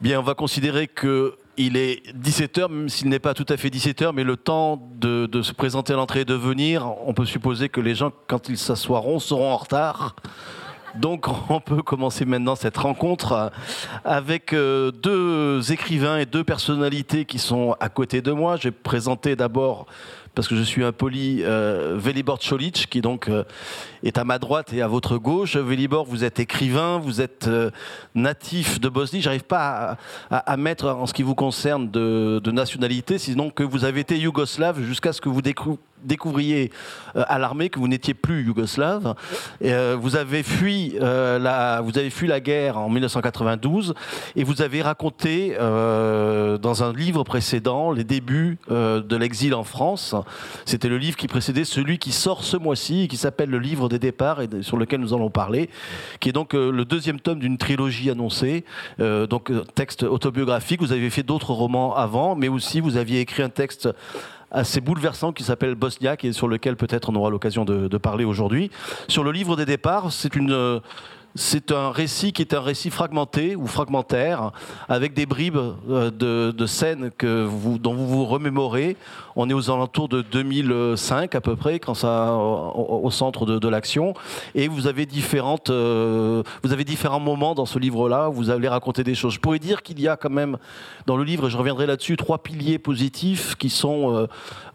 Bien, on va considérer que il est 17h, même s'il n'est pas tout à fait 17h, mais le temps de, se présenter à l'entrée et de venir, on peut supposer que les gens, quand ils s'assoiront, seront en retard. Donc on peut commencer maintenant cette rencontre avec euh, deux écrivains et deux personnalités qui sont à côté de moi. Je vais présenter d'abord parce que je suis impoli, euh, Velibor Cholic, qui donc euh, est à ma droite et à votre gauche. Velibor, vous êtes écrivain, vous êtes euh, natif de Bosnie. J'arrive pas à, mettre en ce qui vous concerne de, de nationalité, sinon que vous avez été yougoslave jusqu'à ce que vous découvrez découvriez euh, à l'armée que vous n'étiez plus yougoslave. Euh, vous avez fui euh, la, vous avez fui la guerre en 1992 et vous avez raconté dans un livre précédent les débuts de l'exil en France. C'était le livre qui précédait celui qui sort ce mois-ci et qui s'appelle le livre des départs et sur lequel nous allons parler, qui est donc le deuxième tome d'une trilogie annoncée. donc texte autobiographique. Vous avez fait d'autres romans avant, mais aussi vous aviez écrit un texte assez bouleversant qui s'appelle Bosniak et sur lequel peut-être on aura l'occasion de, de, parler aujourd'hui. Sur le livre des départs, c'est une c'est un récit qui est un récit fragmenté ou fragmentaire, avec des bribes de, de scènes que dont vous vous remémorez. On est aux alentours de 2005 à peu près, quand ça, au, centre de, l'action. Et vous avez, différentes, euh, vous avez différents moments dans ce livre-là, vous allez raconter des choses. Je pourrais dire qu'il y a quand même, dans le livre, et je reviendrai là-dessus, trois piliers positifs qui sont euh,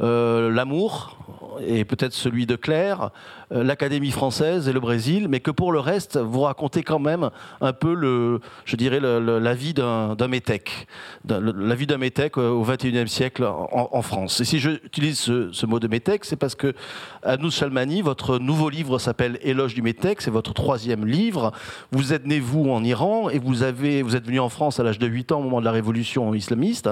euh, l'amour, et peut-être celui de Claire, euh, l'Académie française et le Brésil, mais que pour le reste, vous racontez quand même un peu, le, je dirais, la vie d'un métèque, la vie d'un métèque au XXIe siècle en, France. Et si j'utilise ce, ce, mot de métèque, c'est parce que Anous Chalmani, votre nouveau livre s'appelle Éloge du métèque, c'est votre troisième livre. Vous êtes né, vous, en Iran, et vous, avez, vous êtes venu en France à l'âge de 8 ans au moment de la révolution islamiste,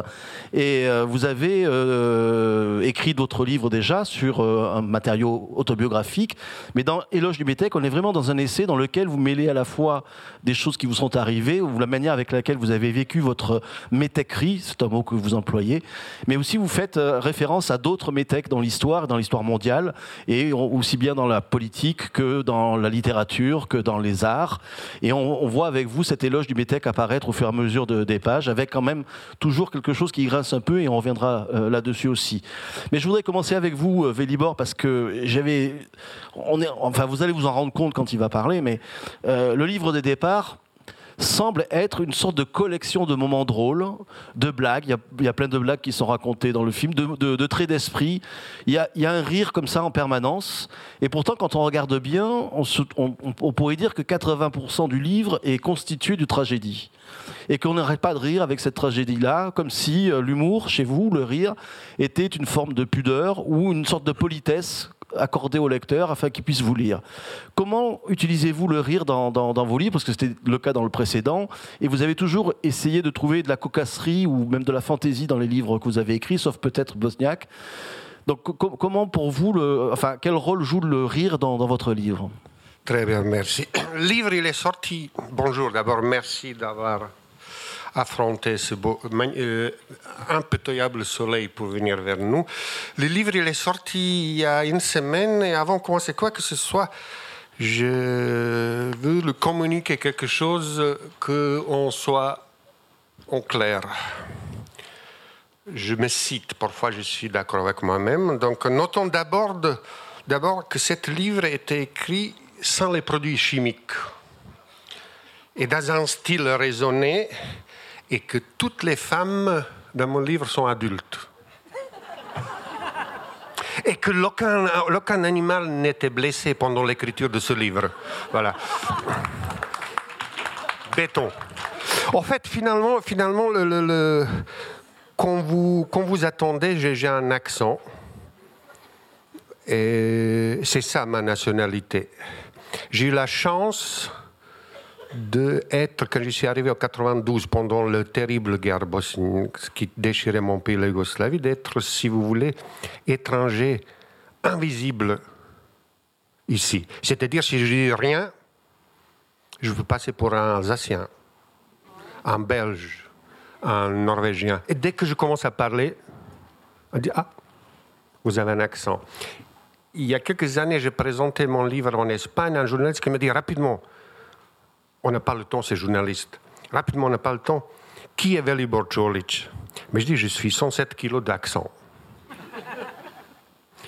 et euh, vous avez euh, écrit d'autres livres déjà sur euh, un matériau autobiographique mais dans Éloge du métèque, on est vraiment dans un essai dans lequel vous mêlez à la fois des choses qui vous sont arrivées, ou la manière avec laquelle vous avez vécu votre métèquerie, c'est un mot que vous employez, mais aussi vous faites euh, référence à d'autres métèques dans l'histoire, dans l'histoire mondiale, et aussi bien dans la politique que dans la littérature, que dans les arts. Et on, voit avec vous cet éloge du métèque apparaître au fur et à mesure de, des pages, avec quand même toujours quelque chose qui grince un peu, et on reviendra euh, là-dessus aussi. Mais je voudrais commencer avec vous, euh, Vélibor, parce que j'avais on est, enfin, vous allez vous en rendre compte quand il va parler, mais euh, le livre des départs semble être une sorte de collection de moments drôles, de blagues. Il y a, plein de blagues qui sont racontées dans le film, de, traits d'esprit. Il, y a un rire comme ça en permanence. Et pourtant, quand on regarde bien, on, on pourrait dire que 80% du livre est constitué de tragédie. Et qu'on n'arrête pas de rire avec cette tragédie-là, comme si euh, l'humour, chez vous, le rire, était une forme de pudeur ou une sorte de politesse accordé au lecteur afin qu'il puisse vous lire. Comment utilisez-vous le rire dans, vos livres? Parce que c'était le cas dans le précédent. Et vous avez toujours essayé de trouver de la cocasserie ou même de la fantaisie dans les livres que vous avez écrits, sauf peut-être Bosniak. Donc comment pour vous, le, enfin, quel rôle joue le rire dans, dans votre livre? Très bien, merci. Le livre, il est sorti. Bonjour, d'abord, merci d'avoir affronter ce beau, euh, impitoyable soleil pour venir vers nous. Le livre il est sorti il y a une semaine et avant de commencer quoi que ce soit, je veux le communiquer quelque chose qu'on soit en clair. Je me cite, parfois je suis d'accord avec moi-même. Donc notons d'abord d'abord que ce livre a été écrit sans les produits chimiques et dans un style raisonné et que toutes les femmes dans mon livre sont adultes. Et que aucun animal n'était blessé pendant l'écriture de ce livre. Voilà. Béton. En fait, finalement, finalement le, le, le, quand, vous, quand vous attendez, j'ai un accent. Et c'est ça ma nationalité. J'ai eu la chance d'être, quand je suis arrivé en 92, pendant le terrible guerre bosnienne qui déchirait mon pays, la Yougoslavie, d'être, si vous voulez, étranger, invisible ici. C'est-à-dire, si je dis rien, je peux passer pour un Alsacien, un Belge, un Norvégien. Et dès que je commence à parler, on dit Ah, vous avez un accent. Il y a quelques années, j'ai présenté mon livre en Espagne à un journaliste qui me dit rapidement on n'a pas le temps, ces journalistes. Rapidement, on n'a pas le temps. qui est Velibor Čolić Mais je dis, je suis 107 kilos d'accent.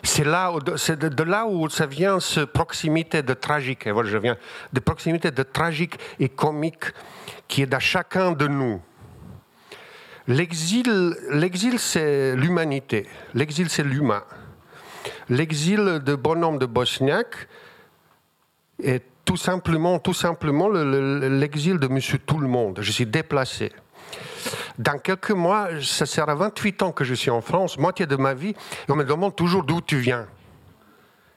C'est là, c'est de, là où ça vient, cette proximité de tragique. Et voilà, je viens de proximité de tragique et comique qui est dans chacun de nous. L'exil, l'exil, c'est l'humanité. L'exil, c'est l'humain. L'exil de bonhomme de Bosniaque est tout simplement, tout simplement l'exil de Monsieur Tout le Monde. Je suis déplacé. Dans quelques mois, ça sera 28 ans que je suis en France, moitié de ma vie, et on me demande toujours d'où tu viens.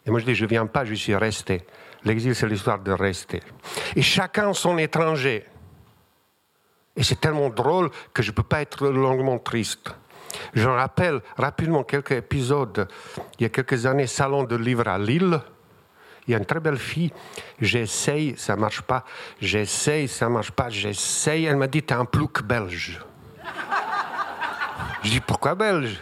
Et moi je dis, je ne viens pas, je suis resté. L'exil, c'est l'histoire de rester. Et chacun son étranger. Et c'est tellement drôle que je ne peux pas être longuement triste. Je rappelle rapidement quelques épisodes. Il y a quelques années, salon de livre à Lille. Il y a une très belle fille. J'essaye, ça marche pas. J'essaye, ça marche pas. J'essaye. Elle m'a dit, t'es un plouc belge. Je dis, pourquoi belge?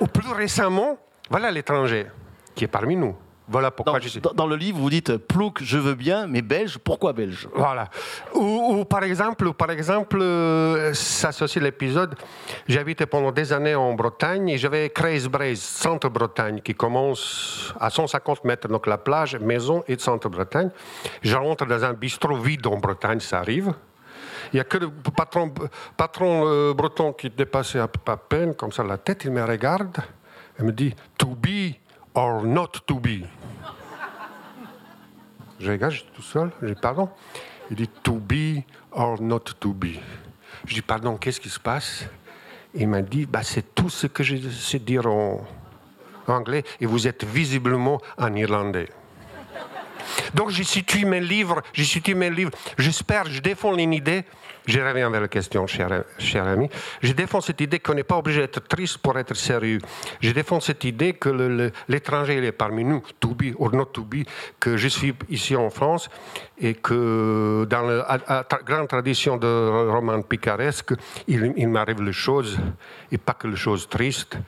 Ou plus récemment, voilà l'étranger qui est parmi nous. Voilà pourquoi dans, je Dans le livre, vous dites plouc, je veux bien, mais belge, pourquoi belge? Voilà. Ou, par exemple, par exemple, euh, ça c'est aussi l'épisode. J'ai habité pendant des années en Bretagne et j'avais Creusbreizh, centre Bretagne, qui commence à 150 mètres, donc la plage, maison et centre Bretagne. Je rentre dans un bistrot vide en Bretagne, ça arrive. Il n'y a que le patron, patron euh, breton qui dépassait à, à peine comme ça la tête. Il me regarde et me dit To be or not to be. Je regarde, je suis tout seul, je dis pardon. Il dit to be or not to be. Je dis pardon, qu'est-ce qui se passe? Il m'a dit bah, c'est tout ce que je sais dire en anglais et vous êtes visiblement en irlandais. Donc mes livres, j'ai situé mes livres. J'espère, je défends une idée je reviens vers la question, cher, cher ami. Je défends cette idée qu'on n'est pas obligé d'être triste pour être sérieux. Je défends cette idée que l'étranger est parmi nous, to be or not to be, que je suis ici en France et que dans la grande tradition de roman picaresque, il, m'arrive les choses, et pas que les choses tristes.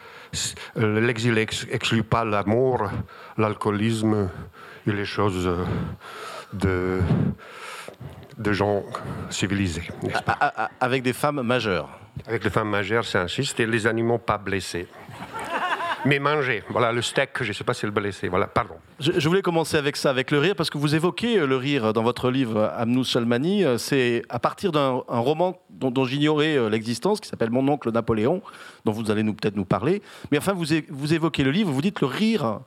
L'exil n'exclut pas l'amour, l'alcoolisme et les choses de de gens civilisés. Avec des femmes majeures. Avec des femmes majeures, c'est insiste, et les animaux pas blessés. Mais mangés. Voilà, le steak, je ne sais pas si c'est le blessé. Voilà, pardon. Je, voulais commencer avec ça, avec le rire, parce que vous évoquez euh, le rire dans votre livre Amnous Salmani. Euh, c'est à partir d'un roman dont, j'ignorais euh, l'existence, qui s'appelle Mon oncle Napoléon, dont vous allez nous peut-être nous parler. Mais enfin, vous, vous évoquez le livre, vous dites le rire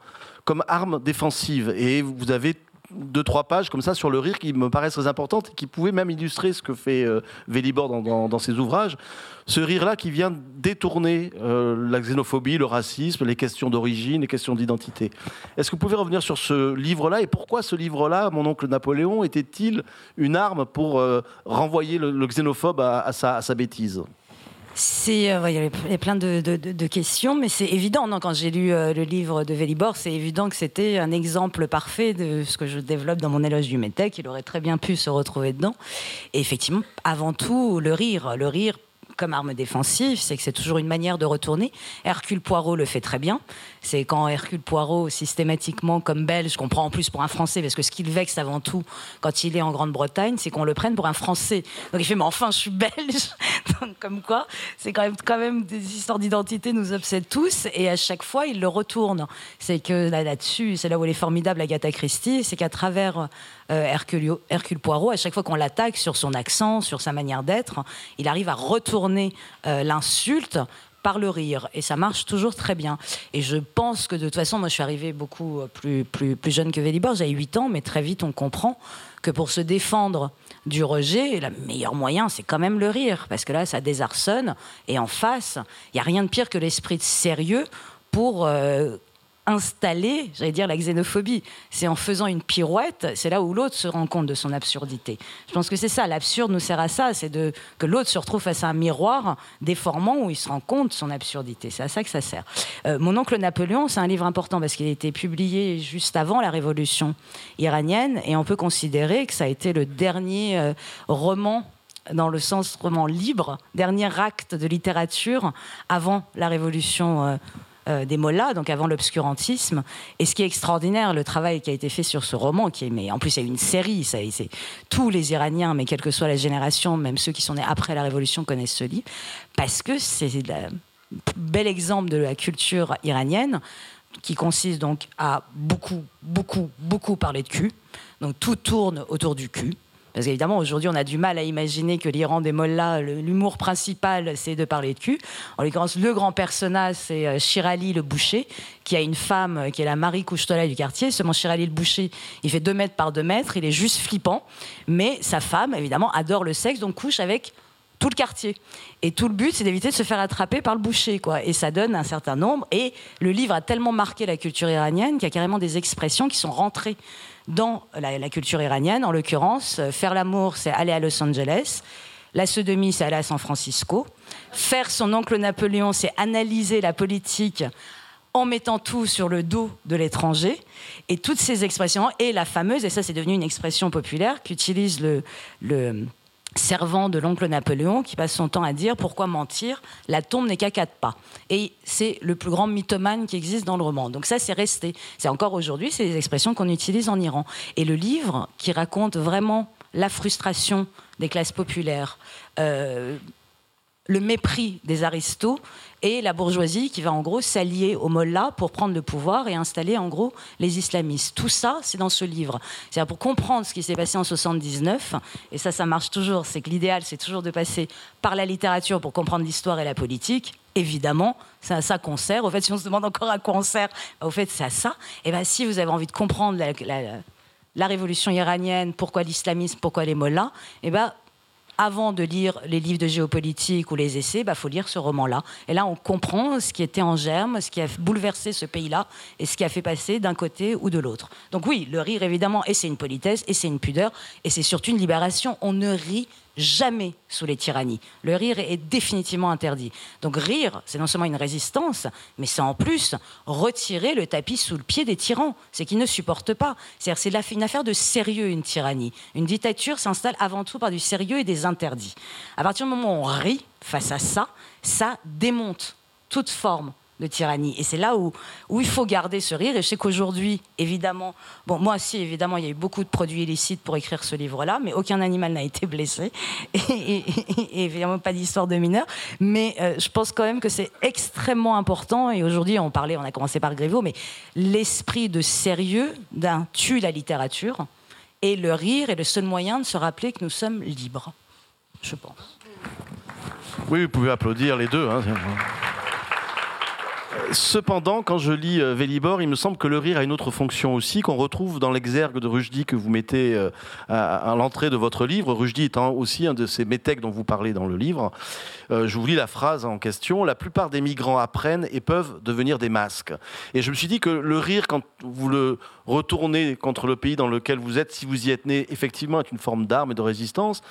comme arme défensive. Et vous avez deux, trois pages comme ça sur le rire qui me paraissent très importantes et qui pouvaient même illustrer ce que fait euh, Vélibor dans, ses ouvrages. Ce rire-là qui vient détourner euh, la xénophobie, le racisme, les questions d'origine, les questions d'identité. Est-ce que vous pouvez revenir sur ce livre-là et pourquoi ce livre-là, mon oncle Napoléon, était-il une arme pour euh, renvoyer le, xénophobe à sa bêtise? C'est, euh, il y a plein de, questions, mais c'est évident. Quand j'ai lu euh, le livre de Vélibor, c'est évident que c'était un exemple parfait de ce que je développe dans mon éloge du métèque. Il aurait très bien pu se retrouver dedans. Et effectivement, avant tout, le rire. Le rire comme arme défensive, c'est que c'est toujours une manière de retourner. Hercule Poirot le fait très bien. C'est quand Hercule Poirot, systématiquement, comme belge, qu'on prend en plus pour un Français, parce que ce qui le vexe avant tout quand il est en Grande-Bretagne, c'est qu'on le prenne pour un Français. Donc il fait, mais enfin, je suis belge. Comme quoi, c'est quand même, quand même des histoires d'identité nous obsèdent tous, et à chaque fois, il le retourne. C'est que là-dessus, c'est là où elle est formidable, Agatha Christie, c'est qu'à travers euh, Hercule, Hercule, Poirot, à chaque fois qu'on l'attaque sur son accent, sur sa manière d'être, il arrive à retourner euh, l'insulte par le rire. Et ça marche toujours très bien. Et je pense que de toute façon, moi je suis arrivée beaucoup euh, plus, plus, plus jeune que Vélibor, j'avais 8 ans, mais très vite on comprend que pour se défendre du rejet, le meilleur moyen, c'est quand même le rire, parce que là, ça désarçonne, et en face, il n'y a rien de pire que l'esprit de sérieux pour installer, j'allais dire, la xénophobie. C'est en faisant une pirouette, c'est là où l'autre se rend compte de son absurdité. Je pense que c'est ça, l'absurde nous sert à ça, c'est de, que l'autre se retrouve face à un miroir déformant où il se rend compte de son absurdité. C'est à ça que ça sert. Euh, Mon oncle Napoléon, c'est un livre important parce qu'il a été publié juste avant la révolution iranienne et on peut considérer que ça a été le dernier euh, roman dans le sens roman libre, dernier acte de littérature avant la révolution euh, euh, des mollahs, donc avant l'obscurantisme. Et ce qui est extraordinaire, le travail qui a été fait sur ce roman, qui est, mais en plus a une série, ça, c'est tous les Iraniens, mais quelle que soit la génération, même ceux qui sont nés après la Révolution connaissent ce livre, parce que c'est un bel exemple de la culture iranienne qui consiste donc à beaucoup, beaucoup, beaucoup parler de cul. Donc tout tourne autour du cul. Parce qu'évidemment, aujourd'hui, on a du mal à imaginer que l'Iran des mollahs, l'humour principal, c'est de parler de cul. En l'occurrence, le grand personnage, c'est euh, Shirali le boucher, qui a une femme euh, qui est la Marie Couchetola du quartier. Seulement, Shirali le boucher, il fait 2 mètres par 2 mètres, il est juste flippant. Mais sa femme, évidemment, adore le sexe, donc couche avec tout le quartier. Et tout le but, c'est d'éviter de se faire attraper par le boucher, quoi. Et ça donne un certain nombre. Et le livre a tellement marqué la culture iranienne qu'il y a carrément des expressions qui sont rentrées dans la, culture iranienne. En l'occurrence, euh, faire l'amour, c'est aller à Los Angeles. La sodomie, c'est aller à San Francisco. Faire son oncle Napoléon, c'est analyser la politique en mettant tout sur le dos de l'étranger. Et toutes ces expressions, et la fameuse, et ça c'est devenu une expression populaire, qu'utilise le, le servant de l'oncle Napoléon qui passe son temps à dire pourquoi mentir La tombe n'est qu'à quatre pas. Et c'est le plus grand mythomane qui existe dans le roman. Donc ça, c'est resté. C'est encore aujourd'hui, c'est des expressions qu'on utilise en Iran. Et le livre qui raconte vraiment la frustration des classes populaires, euh, le mépris des aristos et la bourgeoisie qui va en gros s'allier aux mollahs pour prendre le pouvoir et installer en gros les islamistes. Tout ça, c'est dans ce livre. C'est-à-dire pour comprendre ce qui s'est passé en 79, et ça, ça marche toujours, c'est que l'idéal, c'est toujours de passer par la littérature pour comprendre l'histoire et la politique. Évidemment, c'est à ça qu'on sert. Au fait, si on se demande encore à quoi on sert, bah, au fait, c'est à ça. Et bien, si vous avez envie de comprendre la, révolution iranienne, pourquoi l'islamisme, pourquoi les mollahs, et ben, avant de lire les livres de géopolitique ou les essais, il bah, faut lire ce roman-là. Et là, on comprend ce qui était en germe, ce qui a bouleversé ce pays-là et ce qui a fait passer d'un côté ou de l'autre. Donc oui, le rire, évidemment, et c'est une politesse, et c'est une pudeur, et c'est surtout une libération. On ne rit jamais sous les tyrannies. Le rire est définitivement interdit. Donc rire, c'est non seulement une résistance, mais c'est en plus retirer le tapis sous le pied des tyrans. C'est qu'ils ne supportent pas. C'est une affaire de sérieux, une tyrannie. Une dictature s'installe avant tout par du sérieux et des interdits. À partir du moment où on rit face à ça, ça démonte toute forme de tyrannie. Et c'est là où, il faut garder ce rire. Et je sais qu'aujourd'hui, évidemment, bon, moi aussi, évidemment, il y a eu beaucoup de produits illicites pour écrire ce livre-là, mais aucun animal n'a été blessé. Et, évidemment, pas d'histoire de mineurs. Mais euh, je pense quand même que c'est extrêmement important. Et aujourd'hui, on parlait, on a commencé par Grévaux, mais l'esprit de sérieux d'un tue la littérature. Et le rire est le seul moyen de se rappeler que nous sommes libres, je pense. Oui, vous pouvez applaudir les deux. Hein. Cependant, quand je lis euh, Vélibor, il me semble que le rire a une autre fonction aussi, qu'on retrouve dans l'exergue de Rushdie que vous mettez euh, à, l'entrée de votre livre. Rushdie étant aussi un de ces métèques dont vous parlez dans le livre. Euh, je vous lis la phrase en question. La plupart des migrants apprennent et peuvent devenir des masques. Et je me suis dit que le rire, quand vous le retournez contre le pays dans lequel vous êtes, si vous y êtes né, effectivement, est une forme d'arme et de résistance.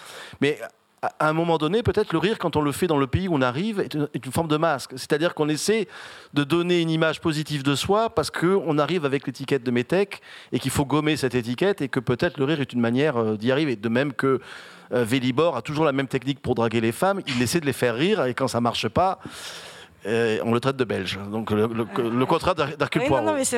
Mais à un moment donné, peut-être le rire, quand on le fait dans le pays où on arrive, est une, forme de masque. C'est-à-dire qu'on essaie de donner une image positive de soi parce qu'on arrive avec l'étiquette de métèque et qu'il faut gommer cette étiquette et que peut-être le rire est une manière euh, d'y arriver. De même que euh, Vélibor a toujours la même technique pour draguer les femmes, il essaie de les faire rire et quand ça marche pas, euh, on le traite de belge. Donc le, le, contrat d'Hercule oui,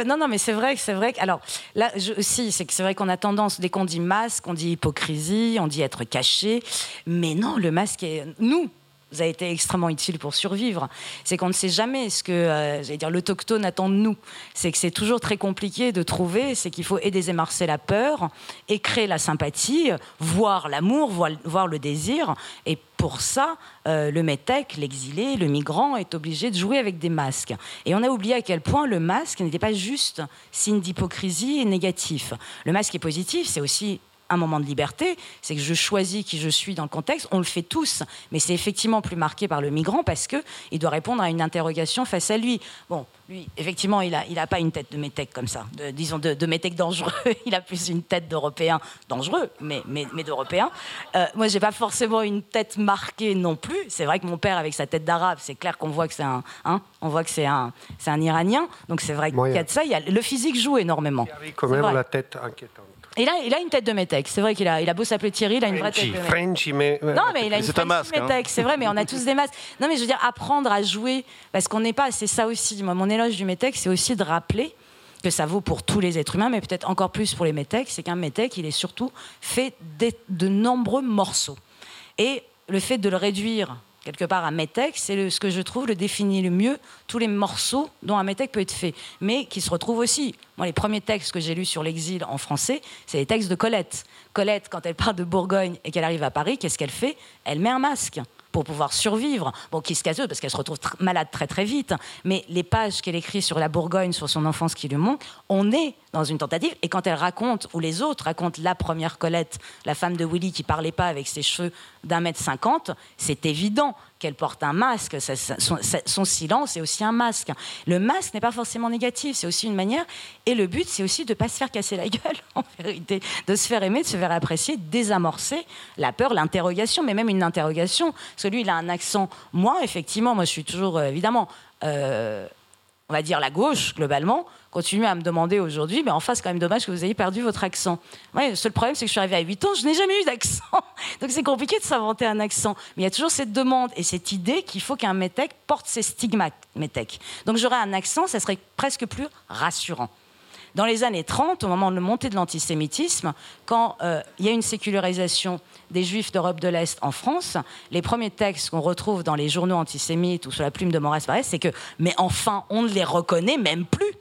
non, non, mais c'est vrai que c'est vrai que alors là je, aussi c'est que c'est vrai qu'on a tendance dès qu'on dit masque, on dit hypocrisie, on dit être caché, mais non, le masque est nous vous a été extrêmement utile pour survivre. C'est qu'on ne sait jamais ce que euh, dire l'autochtone attend de nous. C'est que c'est toujours très compliqué de trouver. C'est qu'il faut et désémarcer la peur, et créer la sympathie, voir l'amour, voir, le désir. Et pour ça, euh, le métèque, l'exilé, le migrant est obligé de jouer avec des masques. Et on a oublié à quel point le masque n'était pas juste signe d'hypocrisie et négatif. Le masque est positif, c'est aussi un moment de liberté, c'est que je choisis qui je suis dans le contexte. On le fait tous, mais c'est effectivement plus marqué par le migrant parce que il doit répondre à une interrogation face à lui. Bon, lui, effectivement, il n'a il a pas une tête de métèque comme ça, de, disons de, de métèque dangereux. il a plus une tête d'Européen dangereux, mais, mais, mais d'Européen. Euh, moi, j'ai pas forcément une tête marquée non plus. C'est vrai que mon père, avec sa tête d'arabe, c'est clair qu'on voit que c'est un, hein, on voit que c'est un, c'est un Iranien. Donc c'est vrai qu'il y a de ça. Il y a, le physique joue énormément. Il quand même la tête inquiétante. Il a, il a une tête de métèque. C'est vrai qu'il a, il a beau s'appeler Thierry, il a une vraie tête de. Frenchy, mais... Non, mais il a une un masque, hein. métèque, c'est vrai, mais on a tous des masques. Non, mais je veux dire, apprendre à jouer, parce qu'on n'est pas, c'est ça aussi. Moi, mon éloge du métèque, c'est aussi de rappeler que ça vaut pour tous les êtres humains, mais peut-être encore plus pour les métèques, c'est qu'un métèque, il est surtout fait des- de nombreux morceaux. Et le fait de le réduire quelque part à métèque, c'est ce que je trouve le définit le mieux tous les morceaux dont un métèque peut être fait, mais qui se retrouvent aussi. Moi, les premiers textes que j'ai lus sur l'exil en français, c'est les textes de Colette. Colette, quand elle part de Bourgogne et qu'elle arrive à Paris, qu'est-ce qu'elle fait? Elle met un masque pour pouvoir survivre. Bon, qui se casse parce qu'elle se retrouve tr- malade très très vite. Mais les pages qu'elle écrit sur la Bourgogne, sur son enfance qui lui manque, on est dans une tentative. Et quand elle raconte, ou les autres racontent la première Colette, la femme de Willy qui parlait pas avec ses cheveux d'un mètre cinquante, c'est évident qu'elle porte un masque. Son, silence est aussi un masque. Le masque n'est pas forcément négatif, c'est aussi une manière. Et le but, c'est aussi de ne pas se faire casser la gueule, en vérité, de se faire aimer, de se faire apprécier, désamorcer la peur, l'interrogation, mais même une interrogation. Parce que il a un accent. Moi, effectivement, moi, je suis toujours, euh, évidemment, euh, on va dire la gauche, globalement, continue à me demander aujourd'hui, mais enfin, c'est quand même dommage que vous ayez perdu votre accent. Ouais, le seul problème, c'est que je suis arrivée à 8 ans, je n'ai jamais eu d'accent. Donc c'est compliqué de s'inventer un accent. Mais il y a toujours cette demande et cette idée qu'il faut qu'un métèque porte ses stigmates métèques. Donc j'aurais un accent, ça serait presque plus rassurant. Dans les années 30, au moment de la montée de l'antisémitisme, quand euh, il y a une sécularisation des juifs d'Europe de l'Est en France, les premiers textes qu'on retrouve dans les journaux antisémites ou sur la plume de Maurice Barrès, c'est que, mais enfin, on ne les reconnaît même plus.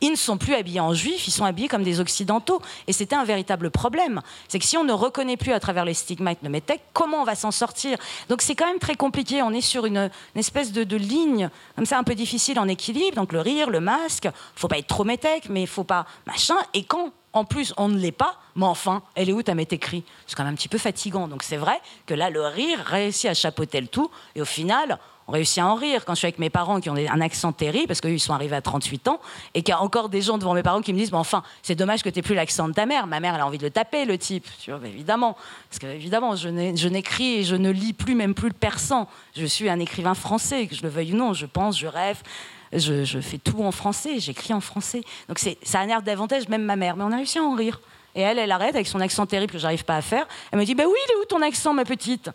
Ils ne sont plus habillés en juifs, ils sont habillés comme des occidentaux. Et c'était un véritable problème. C'est que si on ne reconnaît plus à travers les stigmates le métèque, comment on va s'en sortir? Donc c'est quand même très compliqué. On est sur une, espèce de, de ligne comme ça un peu difficile en équilibre. Donc le rire, le masque, faut pas être trop métèque, mais faut pas machin. Et quand en plus on ne l'est pas, mais enfin, elle est où ta métécrie C'est quand même un petit peu fatigant. Donc c'est vrai que là, le rire réussit à chapeauter le tout. Et au final, on réussit à en rire. Quand je suis avec mes parents qui ont un accent terrible, parce qu'eux, ils sont arrivés à 38 ans, et qu'il y a encore des gens devant mes parents qui me disent, mais enfin, c'est dommage que tu plus l'accent de ta mère. Ma mère, elle a envie de le taper, le type. Tu vois, évidemment. Parce que, évidemment, je n'écris et je ne lis plus, même plus le persan. Je suis un écrivain français, que je le veuille ou non. Je pense, je rêve. Je, fais tout en français, j'écris en français. Donc ça a un air davantage, même ma mère. Mais on a réussi à en rire. Et elle, elle arrête avec son accent terrible que j'arrive pas à faire. Elle me dit, bah oui, il est où ton accent, ma petite?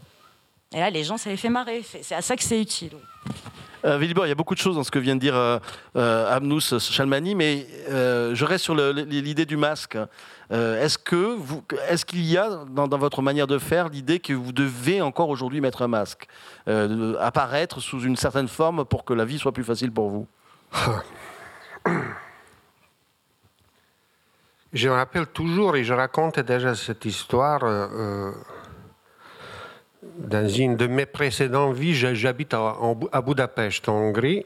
Et là, les gens, ça les fait marrer. C'est à ça que c'est utile. Euh, Willibor, il y a beaucoup de choses dans ce que vient de dire euh, euh, Amnous Chalmani, mais euh, je reste sur l'idée du masque. Euh, est-ce que vous, est-ce qu'il y a dans, dans votre manière de faire l'idée que vous devez encore aujourd'hui mettre un masque, euh, apparaître sous une certaine forme pour que la vie soit plus facile pour vous? Je me rappelle toujours, et je raconte déjà cette histoire, dans une de mes précédentes vies, j'habite à, Budapest, en Hongrie.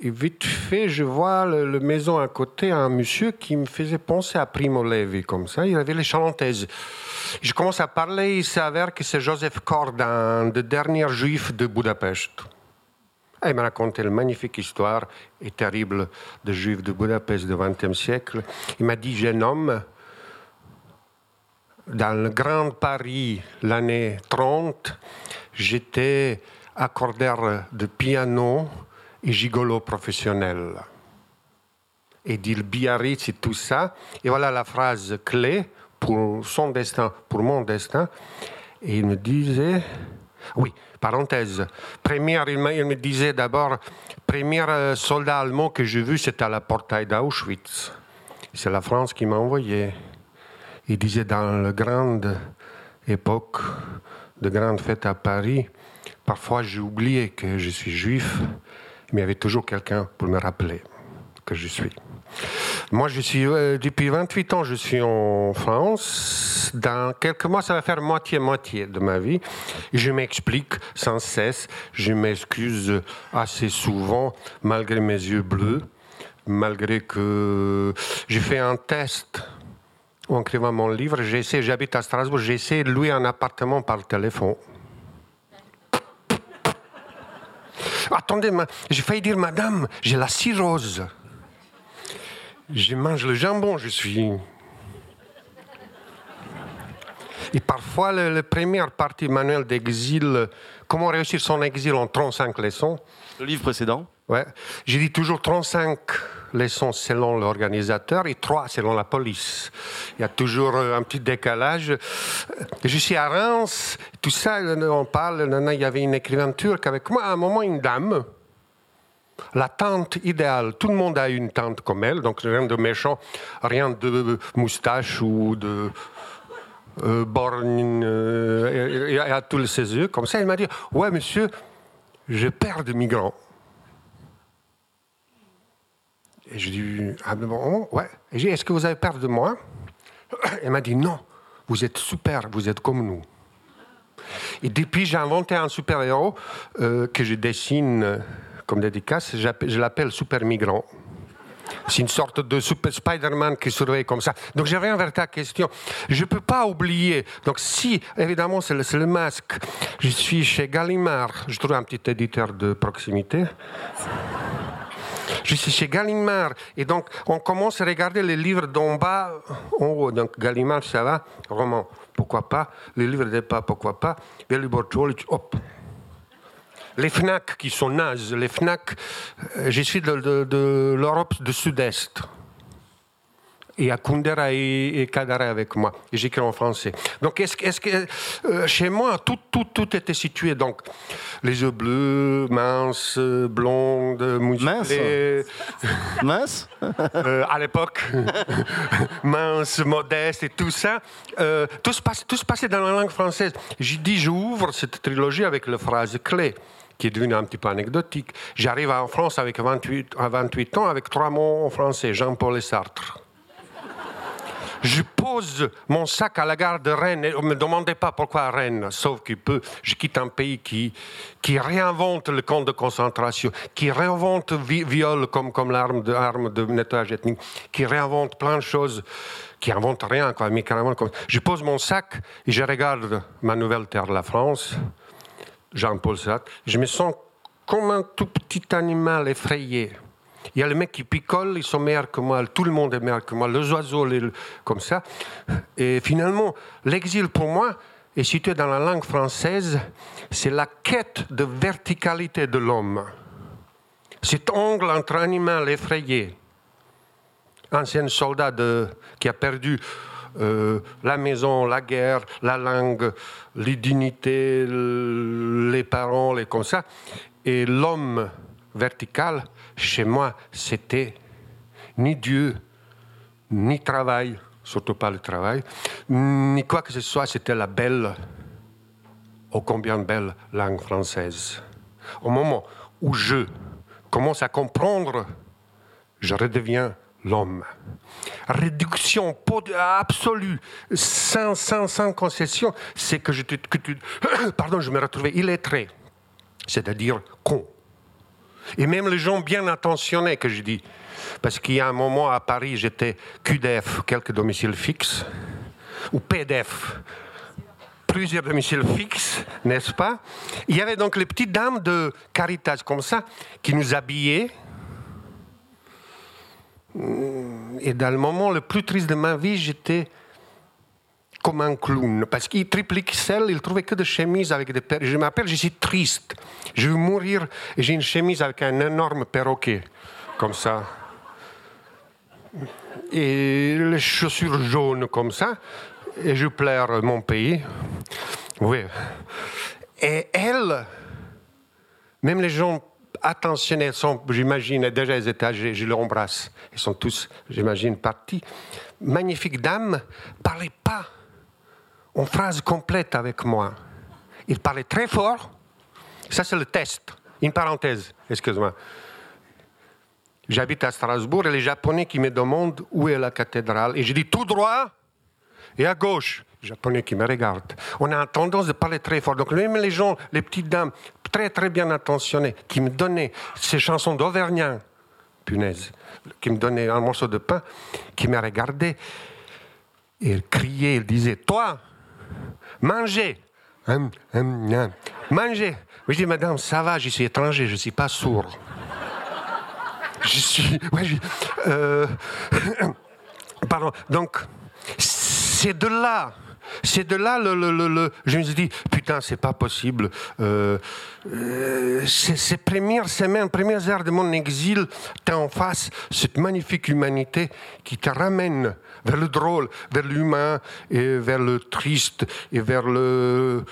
Et vite fait, je vois le, le maison à côté, un monsieur qui me faisait penser à Primo Levi, comme ça. Il avait les charentaises. Je commence à parler, il s'avère que c'est Joseph Kord, un des derniers juifs de Budapest. Et il m'a raconté une magnifique histoire et terrible de juifs de Budapest du XXe siècle. Il m'a dit, jeune homme, dans le Grand Paris, l'année 30, j'étais accordeur de piano et gigolo professionnel. Et dit le Biarritz et tout ça. Et voilà la phrase clé pour son destin, pour mon destin. Et il me disait, oui, parenthèse, première, il me disait d'abord, premier euh, soldat allemand que j'ai vu, c'était à la portail d'Auschwitz. C'est la France qui m'a envoyé. Il disait dans la grande époque de grandes fêtes à Paris, parfois j'ai oublié que je suis juif, mais il y avait toujours quelqu'un pour me rappeler que je suis. Moi, je suis, euh, depuis 28 ans, je suis en France. Dans quelques mois, ça va faire moitié-moitié de ma vie. Je m'explique sans cesse. Je m'excuse assez souvent, malgré mes yeux bleus, malgré que j'ai fait un test en écrivant mon livre. J'ai essayé, j'habite à Strasbourg, j'ai essayé de louer un appartement par téléphone. Attendez, j'ai failli dire, madame, j'ai la cirrhose. Je mange le jambon, je suis. Et parfois, la, première partie manuel d'exil, comment réussir son exil en 35 leçons. Le livre précédent Ouais. J'ai dit toujours 35 leçons selon l'organisateur et 3 selon la police. Il y a toujours euh, un petit décalage. Je suis à Reims, tout ça, on parle, il y avait une écrivaine turque avec moi, à un moment, une dame. La tante idéale. Tout le monde a une tante comme elle, donc rien de méchant, rien de moustache ou de euh, borgne euh, et, à tous ses yeux. Comme ça, elle m'a dit Ouais, monsieur, je perds de migrants. Et je dis, ah bon, ouais. Est-ce que vous avez peur de moi? Elle m'a dit, non, vous êtes super, vous êtes comme nous. Et depuis, j'ai inventé un super-héros euh, que je dessine euh, comme dédicace, je l'appelle Super Migrant. C'est une sorte de super Spider-Man qui surveille comme ça. Donc je reviens vers ta question. Je ne peux pas oublier. Donc si, évidemment, c'est le, masque. Je suis chez Gallimard. Je trouve un petit éditeur de proximité. Je suis chez Gallimard. Et donc, on commence à regarder les livres d'en bas en haut. Donc, Gallimard, ça va. Roman, pourquoi pas. Les livres de pas, pourquoi pas. Veli hop. Les FNAC qui sont nazes. Les FNAC, je suis de, de, de l'Europe du Sud-Est et à Kundera et, et Kadare avec moi. Et j'écris en français. Donc, est-ce, est que euh, chez moi, tout, tout, tout était situé. Donc, les yeux bleus, minces, blondes, musclées. Mince euh, À l'époque, mince, modeste et tout ça. Euh, tout, se passe, tout se passait dans la langue française. J'ai dit, j'ouvre cette trilogie avec la phrase clé qui est devenue un petit peu anecdotique. J'arrive en France avec 28, à 28 ans avec trois mots en français, Jean-Paul et Sartre. Je pose mon sac à la gare de Rennes. Et ne me demandez pas pourquoi Rennes, sauf que peut, je quitte un pays qui, qui réinvente le camp de concentration, qui réinvente vi viol comme, comme l'arme de, arme de nettoyage ethnique, qui réinvente plein de choses, qui invente rien, quoi, mais carrément. Comme... Je pose mon sac et je regarde ma nouvelle terre, la France, Jean-Paul Sartre. Je me sens comme un tout petit animal effrayé. Il y a les mecs qui picolent, ils sont meilleurs que moi, tout le monde est meilleur que moi, les oiseaux, les, comme ça. Et finalement, l'exil pour moi est situé dans la langue française, c'est la quête de verticalité de l'homme. Cet angle entre animal effrayé, ancien soldat qui a perdu euh, la maison, la guerre, la langue, les dignités, les parents, les comme ça, et l'homme vertical, chez moi, c'était ni Dieu, ni travail, surtout pas le travail, ni quoi que ce soit, c'était la belle, ô combien belle langue française. Au moment où je commence à comprendre, je redeviens l'homme. Réduction absolue, sans, sans, sans concession, c'est que je, que tu, pardon, je me retrouvais illettré, c'est-à-dire con. Et même les gens bien intentionnés que je dis. Parce qu'il y a un moment à Paris, j'étais QDF, quelques domiciles fixes, ou PDF, plusieurs domiciles fixes, n'est-ce pas? Il y avait donc les petites dames de Caritas comme ça, qui nous habillaient. Et dans le moment le plus triste de ma vie, j'étais comme un clown. Parce qu'il XL, il trouvait que des chemises avec des perroquets. Je m'appelle, je suis triste. Je veux mourir et j'ai une chemise avec un énorme perroquet. Comme ça. Et les chaussures jaunes comme ça. Et je pleure mon pays. Oui. Et elle, même les gens attentionnés sont, j'imagine, déjà les étages, je les embrasse. Ils sont tous, j'imagine, partis. Magnifiques dames, parlaient pas en phrase complète avec moi. Il parlait très fort. Ça, c'est le test. Une parenthèse, excuse-moi. J'habite à Strasbourg et les Japonais qui me demandent où est la cathédrale. Et je dis tout droit et à gauche. Japonais qui me regardent. On a tendance de parler très fort. Donc, même les gens, les petites dames, très très bien intentionnées, qui me donnaient ces chansons d'Auvergnat, punaise, qui me donnaient un morceau de pain, qui me regardaient, et elles criaient, elles disaient Toi, Mangez. Hum, hum, hum. Mangez. Je dis, madame, ça va, je suis étranger, je ne suis pas sourd. je suis. Euh... Pardon. Donc, c'est de là C'est de là, le, le, le, je me suis dit, putain, c'est pas possible. Euh, euh, ces premières semaines, premières heures de mon exil, t'es en face cette magnifique humanité qui te ramène vers le drôle, vers l'humain, et vers le triste, et vers le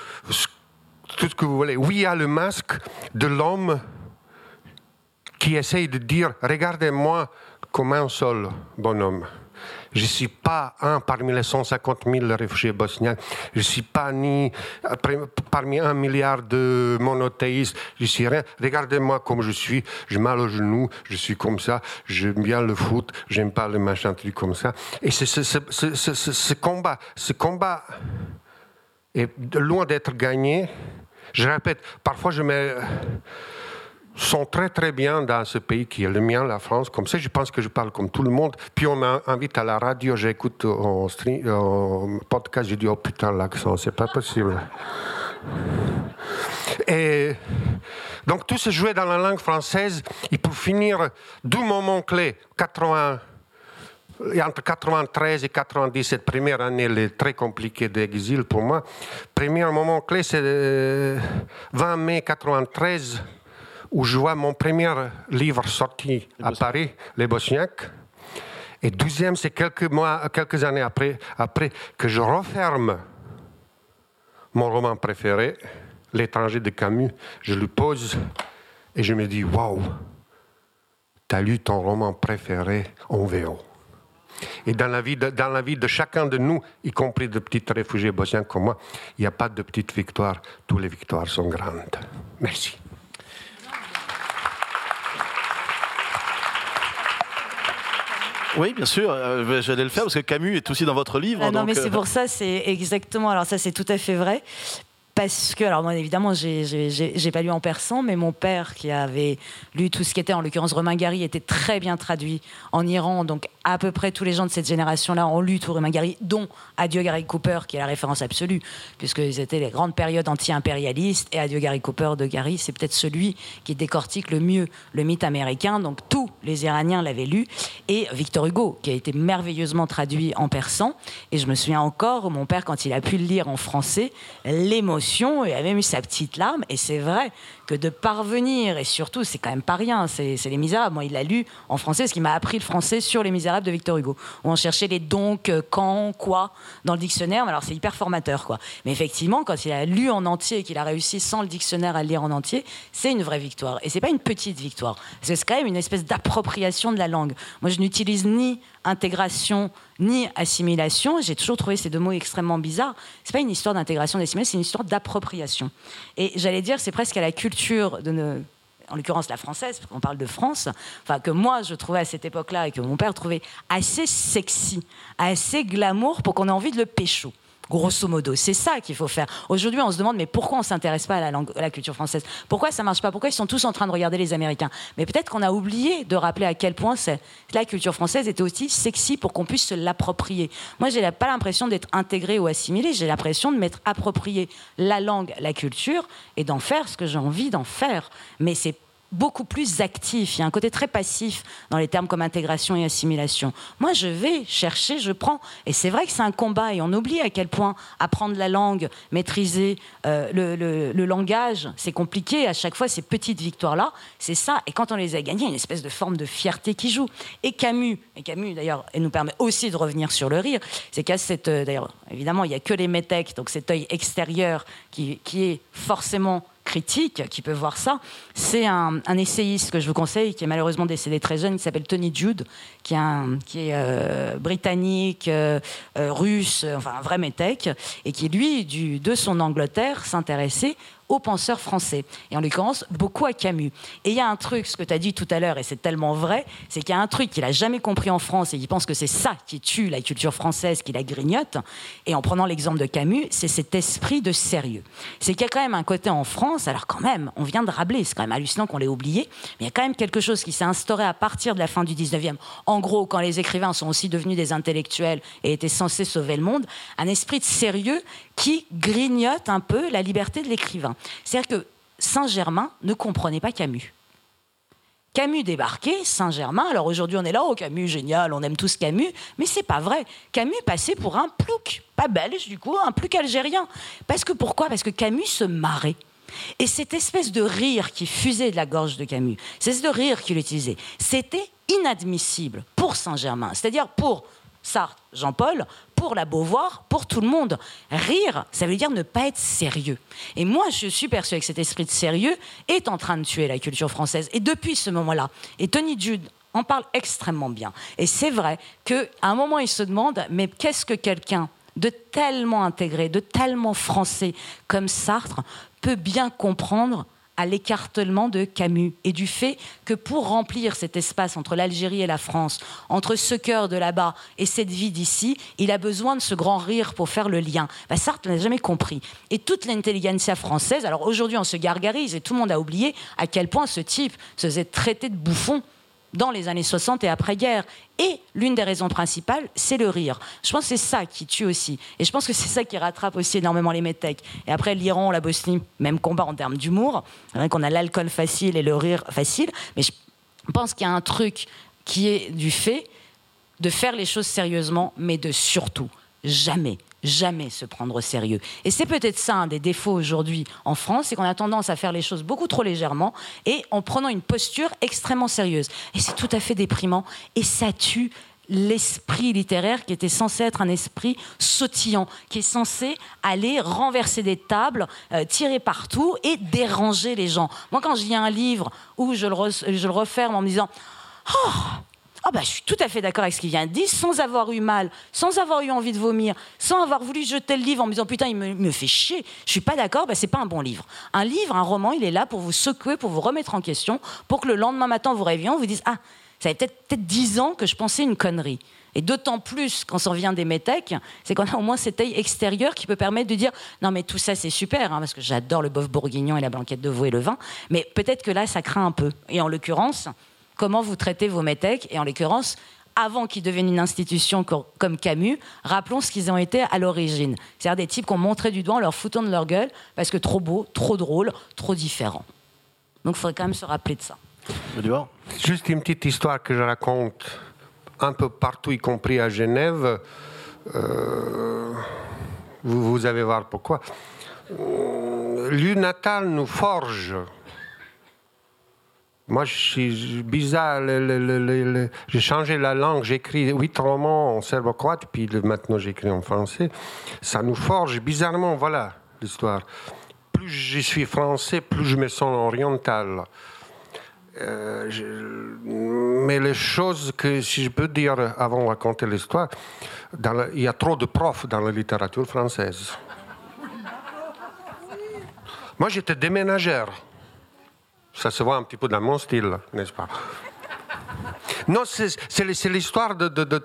tout ce que vous voulez. Oui, il y a le masque de l'homme qui essaye de dire, regardez-moi comme un seul bonhomme. Je ne suis pas un parmi les 150 000 réfugiés bosniens. Je ne suis pas ni parmi un milliard de monothéistes. Je suis rien. Regardez-moi comme je suis. J'ai mal. Je suis comme ça. J'aime bien le foot. J'aime pas le machin truc comme ça. Et ce combat, ce combat est loin d'être gagné. Je répète, parfois je me sont très très bien dans ce pays qui est le mien, la France. Comme ça, je pense que je parle comme tout le monde. Puis on m'invite à la radio, j'écoute en, podcast, je dis oh putain l'accent, c'est pas possible. Et donc tout se jouait dans la langue française. Et pour finir, deux moments clés, 80 entre 93 et 97, première année est très compliquée d'exil pour moi. Premier moment clé, c'est 20 euh, mai 93 où je vois mon premier livre sorti à Paris, Les Bosniaques. Et deuxième, c'est quelques mois, quelques années après, après que je referme mon roman préféré, L'étranger de Camus. Je le pose et je me dis, waouh, tu as lu ton roman préféré en VO. Et dans la, vie de, dans la vie de chacun de nous, y compris de petits réfugiés bosniens comme moi, il n'y a pas de petites victoires. Toutes les victoires sont grandes. Merci. Oui, bien sûr, euh, j'allais le faire parce que Camus est aussi dans votre livre. Ah non, mais c'est euh, pour ça, c'est exactement. Alors, ça, c'est tout à fait vrai parce que, alors moi évidemment, j'ai pas lu en persan, mais mon père qui avait lu tout ce qui était, en l'occurrence Romain Gary, était très bien traduit en Iran. Donc à peu près tous les gens de cette génération-là ont lu tout Romain Gary, dont Adieu Gary Cooper, qui est la référence absolue, puisque c'était les grandes périodes anti-impérialistes. Et Adieu Gary Cooper de Gary, c'est peut-être celui qui décortique le mieux le mythe américain. Donc tous les Iraniens l'avaient lu. Et Victor Hugo, qui a été merveilleusement traduit en persan. Et je me souviens encore, mon père, quand il a pu le lire en français, l'émotion et a même eu sa petite larme. Et c'est vrai que de parvenir, et surtout, c'est quand même pas rien, c'est Les Misérables. Moi, il l'a lu en français, ce qui m'a appris le français sur Les Misérables de Victor Hugo, où on cherchait les donc, euh, quand, quoi dans le dictionnaire. Alors, c'est hyper formateur, quoi. Mais effectivement, quand il a lu en entier et qu'il a réussi sans le dictionnaire à le lire en entier, c'est une vraie victoire. Et c'est pas une petite victoire. C'est quand même une espèce d'appropriation de la langue. Moi, je n'utilise ni intégration ni assimilation. J'ai toujours trouvé ces deux mots extrêmement bizarres. C'est pas une histoire d'intégration, d'assimilation, c'est une histoire d'appropriation. Et j'allais dire, c'est presque à la culture de en l'occurrence la française, parce qu'on parle de France, que moi je trouvais à cette époque-là et que mon père trouvait assez sexy, assez glamour pour qu'on ait envie de le pécho. Grosso modo, c'est ça qu'il faut faire. Aujourd'hui, on se demande mais pourquoi on s'intéresse pas à la, langue, à la culture française? Pourquoi ça marche pas? Pourquoi ils sont tous en train de regarder les Américains? Mais peut-être qu'on a oublié de rappeler à quel point la culture française était aussi sexy pour qu'on puisse se l'approprier. Moi, j'ai pas l'impression d'être intégré ou assimilé. J'ai l'impression de m'être approprié la langue, la culture et d'en faire ce que j'ai envie d'en faire. Mais c'est beaucoup plus actif. Il y a un côté très passif dans les termes comme intégration et assimilation. Moi, je vais chercher, je prends. Et c'est vrai que c'est un combat et on oublie à quel point apprendre la langue, maîtriser euh, le, langage, c'est compliqué. À chaque fois, ces petites victoires-là, c'est ça. Et quand on les a gagnées, il y a une espèce de forme de fierté qui joue. Et Camus, et Camus d'ailleurs, elle nous permet aussi de revenir sur le rire, c'est qu'à cette. Euh, d'ailleurs, évidemment, il n'y a que les métèques, donc cet œil extérieur qui, qui est forcément critique qui peut voir ça, c'est un, essayiste que je vous conseille, qui est malheureusement décédé très jeune, qui s'appelle Tony Jude, qui est, euh, britannique, euh, russe, enfin un vrai métèque, et qui, lui, de son Angleterre, s'intéressait aux penseurs français, et en l'occurrence beaucoup à Camus. Et il y a un truc, ce que tu as dit tout à l'heure, et c'est tellement vrai, c'est qu'il y a un truc qu'il n'a jamais compris en France et qu'il pense que c'est ça qui tue la culture française, qui la grignote. Et en prenant l'exemple de Camus, c'est cet esprit de sérieux. C'est qu'il y a quand même un côté en France, alors quand même, on vient de Rabelais, c'est quand même hallucinant qu'on l'ait oublié, mais il y a quand même quelque chose qui s'est instauré à partir de la fin du 19e. En gros, quand les écrivains sont aussi devenus des intellectuels et étaient censés sauver le monde, un esprit de sérieux qui grignote un peu la liberté de l'écrivain. C'est-à-dire que Saint-Germain ne comprenait pas Camus. Camus débarquait, Saint-Germain. Alors aujourd'hui, on est là, oh Camus, génial, on aime tous Camus. Mais c'est pas vrai. Camus passait pour un plouc, pas belge du coup, un plouc algérien. Parce que pourquoi? Parce que Camus se marrait. Et cette espèce de rire qui fusait de la gorge de Camus, c'est de rire qu'il utilisait, c'était inadmissible pour Saint-Germain, c'est-à-dire pour Sartre, Jean-Paul, pour la Beauvoir, pour tout le monde. Rire, ça veut dire ne pas être sérieux. Et moi, je suis persuadée que cet esprit de sérieux est en train de tuer la culture française. Et depuis ce moment-là, et Tony Jude en parle extrêmement bien. Et c'est vrai qu'à un moment, il se demande, mais qu'est-ce que quelqu'un de tellement intégré, de tellement français comme Sartre peut bien comprendre à l'écartèlement de Camus et du fait que pour remplir cet espace entre l'Algérie et la France, entre ce cœur de là-bas et cette vie d'ici, il a besoin de ce grand rire pour faire le lien. Bah, Sartre n'a jamais compris. Et toute l'intelligentsia française, alors aujourd'hui on se gargarise et tout le monde a oublié à quel point ce type se faisait traiter de bouffon dans les années 60 et après-guerre. Et l'une des raisons principales, c'est le rire. Je pense que c'est ça qui tue aussi. Et je pense que c'est ça qui rattrape aussi énormément les métèques. Et après, l'Iran, la Bosnie, même combat en termes d'humour. Vrai qu'on a l'alcool facile et le rire facile. Mais je pense qu'il y a un truc qui est du fait de faire les choses sérieusement, mais de surtout jamais jamais se prendre au sérieux. Et c'est peut-être ça un des défauts aujourd'hui en France, c'est qu'on a tendance à faire les choses beaucoup trop légèrement et en prenant une posture extrêmement sérieuse. Et c'est tout à fait déprimant et ça tue l'esprit littéraire qui était censé être un esprit sautillant, qui est censé aller renverser des tables, euh, tirer partout et déranger les gens. Moi, quand je lis un livre où je le, je le referme en me disant Oh, ah bah, je suis tout à fait d'accord avec ce qu'il vient de dire, sans avoir eu mal, sans avoir eu envie de vomir, sans avoir voulu jeter le livre en me disant putain, il me, fait chier. Je suis pas d'accord, bah, c'est pas un bon livre. Un livre, un roman, il est là pour vous secouer, pour vous remettre en question, pour que le lendemain matin, vous réveillez, vous dites ah, ça fait peut-être peut dix ans que je pensais une connerie. Et d'autant plus quand ça vient des métèques, c'est qu'on a au moins cet œil extérieur qui peut permettre de dire non mais tout ça c'est super hein, parce que j'adore le bœuf bourguignon et la blanquette de veau et le vin, mais peut-être que là ça craint un peu. Et en l'occurrence, comment vous traitez vos métèques, et en l'occurrence, avant qu'ils deviennent une institution comme Camus, rappelons ce qu'ils ont été à l'origine. C'est-à-dire des types qu'on montrait du doigt en leur foutant de leur gueule parce que trop beau, trop drôle, trop différent. Donc il faudrait quand même se rappeler de ça. Juste une petite histoire que je raconte un peu partout, y compris à Genève. Euh, vous, vous allez voir pourquoi. Euh, L'UNATAL nous forge moi, je suis bizarre. j'ai changé la langue. J'écris huit romans en serbo-croate, puis maintenant j'écris en français. Ça nous forge bizarrement. Voilà l'histoire. Plus je suis français, plus je me sens oriental. Euh, mais les choses que, si je peux dire avant de raconter l'histoire, il y a trop de profs dans la littérature française. Moi, j'étais déménageur. Ça se voit un petit peu dans mon style, n'est-ce pas? Non, c'est l'histoire de,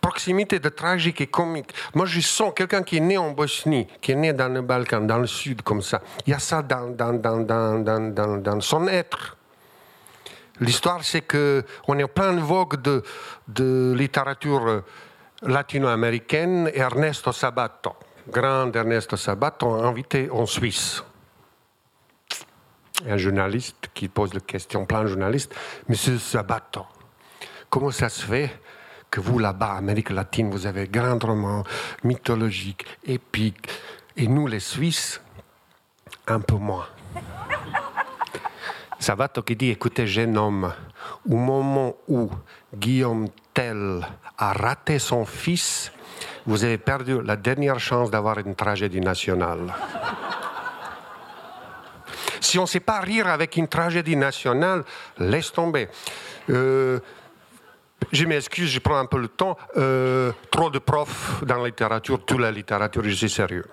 proximité, de tragique et comique. Moi, je sens quelqu'un qui est né en Bosnie, qui est né dans le Balkan, dans le sud, comme ça. Il y a ça dans, son être. L'histoire, c'est qu'on est en pleine vogue de, de littérature latino-américaine. Ernesto Sabato, grand Ernesto Sabato, invité en Suisse un journaliste qui pose la question, plein de journalistes, Monsieur Sabato, comment ça se fait que vous, là-bas, Amérique latine, vous avez grand roman mythologique, épique, et nous, les Suisses, un peu moins? Sabato qui dit, écoutez, jeune homme, au moment où Guillaume Tell a raté son fils, vous avez perdu la dernière chance d'avoir une tragédie nationale. Si on ne sait pas rire avec une tragédie nationale, laisse tomber. Euh, je m'excuse, je prends un peu le temps. Euh, trop de profs dans la littérature, toute la littérature, je suis sérieux.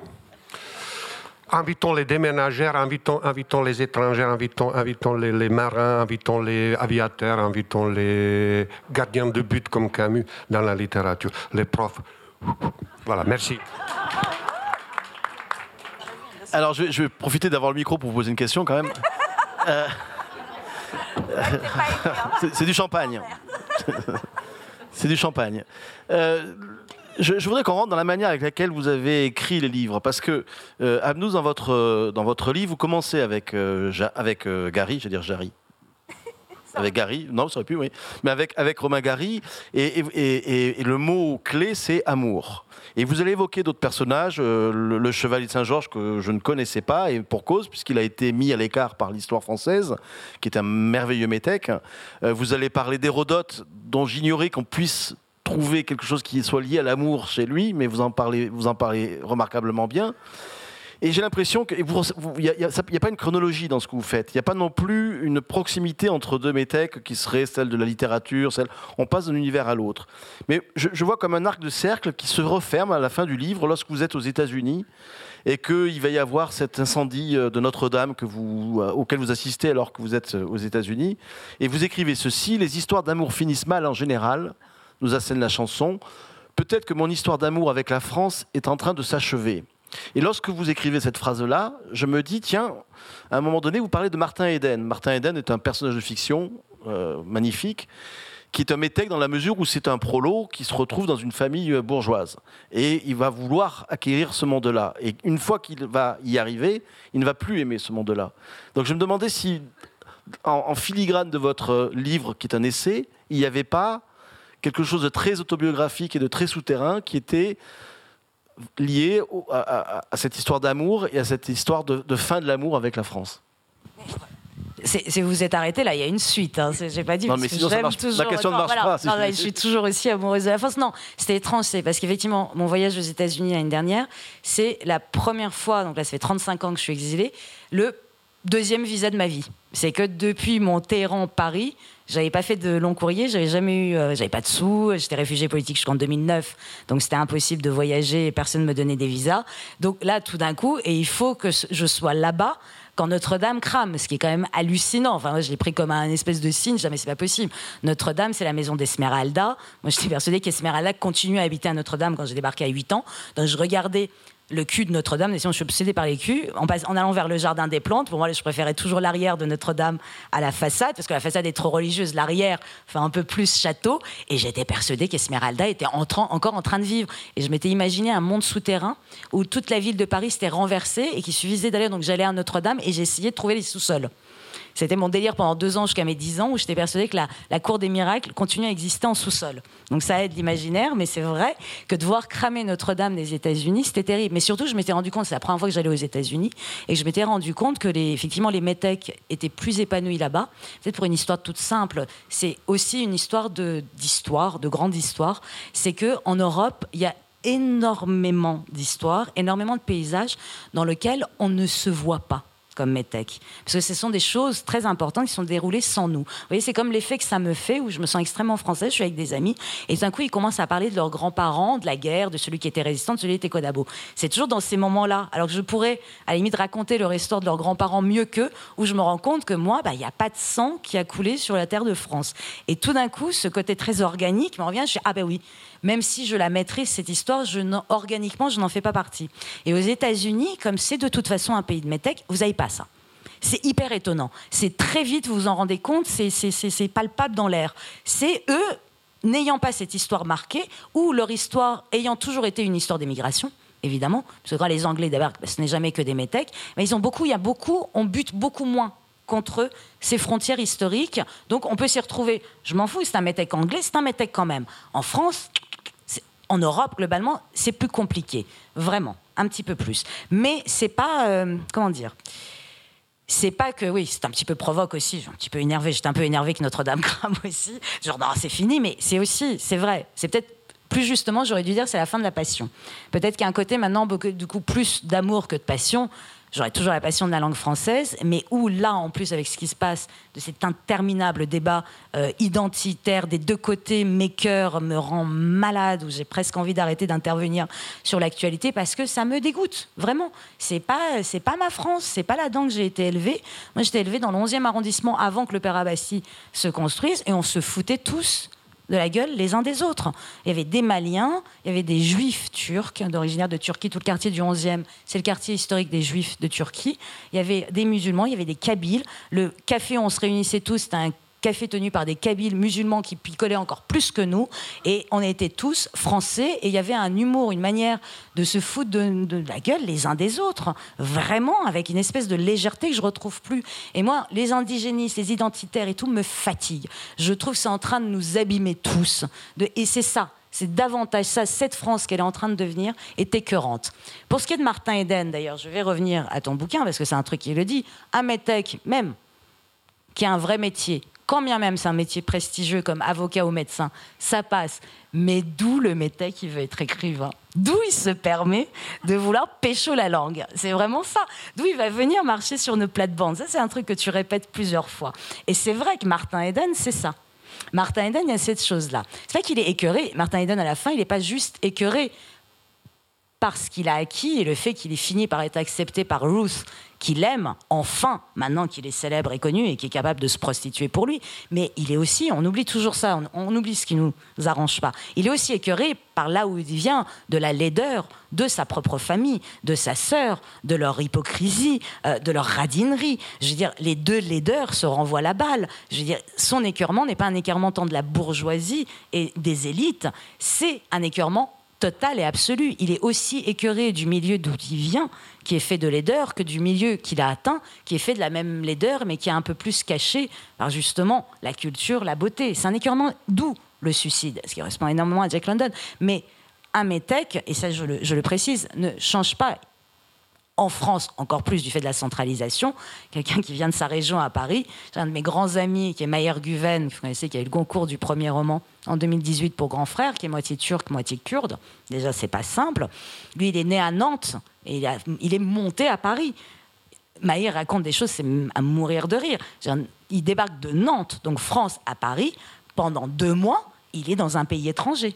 Invitons les déménageurs, invitons, invitons les étrangers, invitons, invitons les, les, marins, invitons les aviateurs, invitons les gardiens de but comme Camus dans la littérature. Les profs. Voilà, merci. Alors, je vais, profiter d'avoir le micro pour vous poser une question quand même. Euh, c'est du champagne. c'est du champagne. Euh, je, voudrais qu'on rentre dans la manière avec laquelle vous avez écrit les livres, parce que euh, dans votre, dans votre livre, vous commencez avec, avec Gary, je vais dire Jarry. Avec Gary, non, ça aurait pu, oui, mais avec, avec Romain Gary, et, et, et, le mot clé, c'est amour. Et vous allez évoquer d'autres personnages, euh, le, chevalier de Saint-Georges que je ne connaissais pas, et pour cause, puisqu'il a été mis à l'écart par l'histoire française, qui est un merveilleux métèque. Euh, vous allez parler d'Hérodote, dont j'ignorais qu'on puisse trouver quelque chose qui soit lié à l'amour chez lui, mais vous en parlez, vous en parlez remarquablement bien. Et j'ai l'impression qu'il n'y a, pas une chronologie dans ce que vous faites. Il n'y a pas non plus une proximité entre deux métèques qui serait celle de la littérature. On passe d'un univers à l'autre. Mais je, vois comme un arc de cercle qui se referme à la fin du livre lorsque vous êtes aux États-Unis et qu'il va y avoir cet incendie euh, de Notre-Dame que euh, auquel vous assistez alors que vous êtes euh, aux États-Unis. Et vous écrivez ceci Les histoires d'amour finissent mal en général, nous assène la chanson. Peut-être que mon histoire d'amour avec la France est en train de s'achever. Et lorsque vous écrivez cette phrase-là, je me dis, tiens, à un moment donné, vous parlez de Martin Eden. Martin Eden est un personnage de fiction euh, magnifique, qui est un métèque dans la mesure où c'est un prolo qui se retrouve dans une famille euh, bourgeoise. Et il va vouloir acquérir ce monde-là. Et une fois qu'il va y arriver, il ne va plus aimer ce monde-là. Donc je me demandais si, en, filigrane de votre livre, qui est un essai, il n'y avait pas quelque chose de très autobiographique et de très souterrain qui était lié à, cette histoire d'amour et à cette histoire de, fin de l'amour avec la France. Si vous êtes arrêté là, il y a une suite. Hein. J'ai pas dit. Non, mais sinon, toujours, la question ne marche pas. je, suis toujours aussi amoureuse de la France. Non, c'était étrange. C'est parce qu'effectivement, mon voyage aux États-Unis l'année dernière, c'est la première fois, donc là, ça fait 35 ans que je suis exilée, le deuxième visa de ma vie. C'est que depuis mon Téhéran-Paris, j'avais pas fait de long courrier, j'avais jamais eu, euh, j'avais pas de sous, j'étais réfugié politique jusqu'en 2009, donc c'était impossible de voyager, et personne ne me donnait des visas. Donc là, tout d'un coup, et il faut que je sois là-bas quand Notre-Dame crame, ce qui est quand même hallucinant. Enfin, moi, je l'ai pris comme un espèce de signe, jamais c'est pas possible. Notre-Dame, c'est la maison d'Esmeralda. Moi, j'étais persuadée qu'Esmeralda continue à habiter à Notre-Dame quand j'ai débarqué à 8 ans. Donc, je regardais le cul de Notre-Dame. Si je suis obsédée par les culs, en, en, allant vers le jardin des plantes, pour moi, je préférais toujours l'arrière de Notre-Dame à la façade, parce que la façade est trop religieuse. L'arrière fait un peu plus château. Et j'étais persuadée qu'Esmeralda était encore en train de vivre. Et je m'étais imaginé un monde souterrain où toute la ville de Paris s'était renversée et qu'il suffisait d'aller. Donc j'allais à Notre-Dame et j'essayais de trouver les sous-sols. C'était mon délire pendant deux ans jusqu'à mes dix ans où j'étais persuadée que la, cour des miracles continue à exister en sous-sol. Donc ça aide l'imaginaire, mais c'est vrai que de voir cramer Notre-Dame des États-Unis, c'était terrible. Mais surtout, je m'étais rendu compte, c'est la première fois que j'allais aux États-Unis, et je m'étais rendu compte que les, effectivement les métèques étaient plus épanouis là-bas. Peut-être pour une histoire toute simple, c'est aussi une histoire d'histoire, de, grande histoire. C'est que en Europe, il y a énormément d'histoires, énormément de paysages dans lesquels on ne se voit pas comme métèque. Parce que ce sont des choses très importantes qui sont déroulées sans nous. Vous voyez, c'est comme l'effet que ça me fait, où je me sens extrêmement française, je suis avec des amis, et d'un coup, ils commencent à parler de leurs grands-parents, de la guerre, de celui qui était résistant, de celui qui était Codabo. C'est toujours dans ces moments-là. Alors que je pourrais, à la limite, raconter leur histoire de leurs grands-parents mieux qu'eux, où je me rends compte que moi, bah, il n'y a pas de sang qui a coulé sur la terre de France. Et tout d'un coup, ce côté très organique me revient, je suis, ah ben oui, même si je la maîtrise, cette histoire, organiquement, je n'en fais pas partie. Et aux États-Unis, comme c'est de toute façon un pays de métèques, vous n'avez pas ça. C'est hyper étonnant. C'est très vite, vous vous en rendez compte, c'est palpable dans l'air. C'est eux, n'ayant pas cette histoire marquée, ou leur histoire ayant toujours été une histoire d'émigration, évidemment, parce que les Anglais d'abord, ce n'est jamais que des métèques, mais ils ont beaucoup, il y a beaucoup, on bute beaucoup moins contre ces frontières historiques. Donc on peut s'y retrouver. Je m'en fous, c'est un métèque anglais, c'est un métèque quand même. En France, en Europe, globalement, c'est plus compliqué. Vraiment, un petit peu plus. Mais c'est pas. Euh, comment dire c'est pas que, oui, c'est un petit peu provoque aussi, un petit peu énervé, j'étais un peu énervé que Notre-Dame crame aussi. Genre, non, c'est fini, mais c'est aussi, c'est vrai, c'est peut-être plus justement, j'aurais dû dire, c'est la fin de la passion. Peut-être qu'il y a un côté maintenant, beaucoup, du coup, plus d'amour que de passion. J'aurais toujours la passion de la langue française, mais où là, en plus, avec ce qui se passe, de cet interminable débat euh, identitaire des deux côtés, mes cœurs me rend malade, où j'ai presque envie d'arrêter d'intervenir sur l'actualité parce que ça me dégoûte, vraiment. C'est pas, pas ma France, c'est pas là-dedans que j'ai été élevée. Moi, j'étais élevée dans le 11e arrondissement avant que le Père Abbassi se construise, et on se foutait tous de la gueule les uns des autres. Il y avait des Maliens, il y avait des Juifs turcs, d'originaire de Turquie, tout le quartier du 11e, c'est le quartier historique des Juifs de Turquie. Il y avait des musulmans, il y avait des Kabyles. Le café où on se réunissait tous, c'était un café tenu par des Kabyles musulmans qui picolaient encore plus que nous. Et on était tous français et il y avait un humour, une manière de se foutre de, la gueule les uns des autres. Vraiment, avec une espèce de légèreté que je retrouve plus. Et moi, les indigénistes, les identitaires et tout me fatiguent. Je trouve que c'est en train de nous abîmer tous. et c'est ça. C'est davantage ça, cette France qu'elle est en train de devenir est écœurante. Pour ce qui est de Martin Eden, d'ailleurs, je vais revenir à ton bouquin parce que c'est un truc qui le dit. Un métèque, même, qui a un vrai métier, quand bien même c'est un métier prestigieux comme avocat ou médecin, ça passe. Mais d'où le métèque qui veut être écrivain D'où il se permet de vouloir pécho la langue C'est vraiment ça. D'où il va venir marcher sur nos plates-bandes. Ça, c'est un truc que tu répètes plusieurs fois. Et c'est vrai que Martin Eden, c'est ça. Martin Eden, il y a cette chose-là. C'est vrai qu'il est écœuré. Martin Eden, à la fin, il n'est pas juste écœuré parce qu'il a acquis et le fait qu'il ait fini par être accepté par Ruth, qu'il aime, enfin, maintenant qu'il est célèbre et connu et qui est capable de se prostituer pour lui. Mais il est aussi, on oublie toujours ça, on, oublie ce qui nous arrange pas. Il est aussi écœuré par là où il vient, de la laideur de sa propre famille, de sa sœur, de leur hypocrisie, euh, de leur radinerie. Je veux dire, les deux laideurs se renvoient la balle. Je veux dire, son écœurement n'est pas un écœurement tant de la bourgeoisie et des élites, c'est un écœurement total et absolu. Il est aussi écœuré du milieu d'où il vient, qui est fait de laideur, que du milieu qu'il a atteint, qui est fait de la même laideur, mais qui est un peu plus caché par justement la culture, la beauté. C'est un écœurement d'où le suicide, ce qui correspond énormément à Jack London. Mais un métèque, et ça je le, je le précise, ne change pas en France, encore plus du fait de la centralisation. Quelqu'un qui vient de sa région à Paris, j'ai un de mes grands amis qui est Mayer Guven, vous connaissez, qui a eu le concours du premier roman en 2018 pour Grand Frère, qui est moitié turc, moitié kurde. Déjà, c'est pas simple. Lui, il est né à Nantes et il, est monté à Paris. Mayer raconte des choses, c'est à mourir de rire. Il débarque de Nantes, donc France, à Paris. Pendant deux mois, il est dans un pays étranger.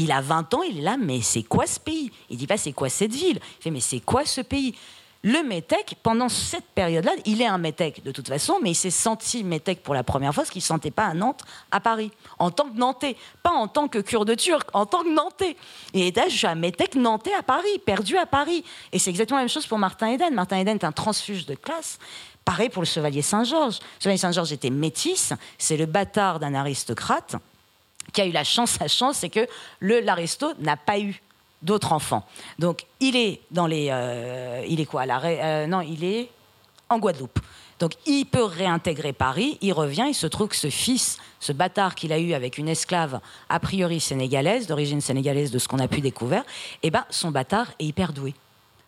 Il a 20 ans, il est là, mais c'est quoi ce pays? Il dit pas c'est quoi cette ville? Il fait mais c'est quoi ce pays? Le métèque, pendant cette période-là, il est un métèque de toute façon, mais il s'est senti métèque pour la première fois, ce qu'il ne sentait pas à Nantes, à Paris, en tant que Nantais, pas en tant que kurde turc, en tant que Nantais. Et là, je suis un métèque nantais à Paris, perdu à Paris. Et c'est exactement la même chose pour Martin Eden. Martin Eden est un transfuge de classe. Pareil pour le Chevalier Saint-Georges. Le Chevalier Saint-Georges était métisse, c'est le bâtard d'un aristocrate qui a eu la chance, sa chance, c'est que l'aristo n'a pas eu d'autres enfants. Donc il est dans les, euh, il est quoi euh, Non, il est en Guadeloupe. Donc il peut réintégrer Paris, il revient, il se trouve que ce fils, ce bâtard qu'il a eu avec une esclave a priori sénégalaise, d'origine sénégalaise de ce qu'on a pu découvrir, eh ben son bâtard est hyper doué.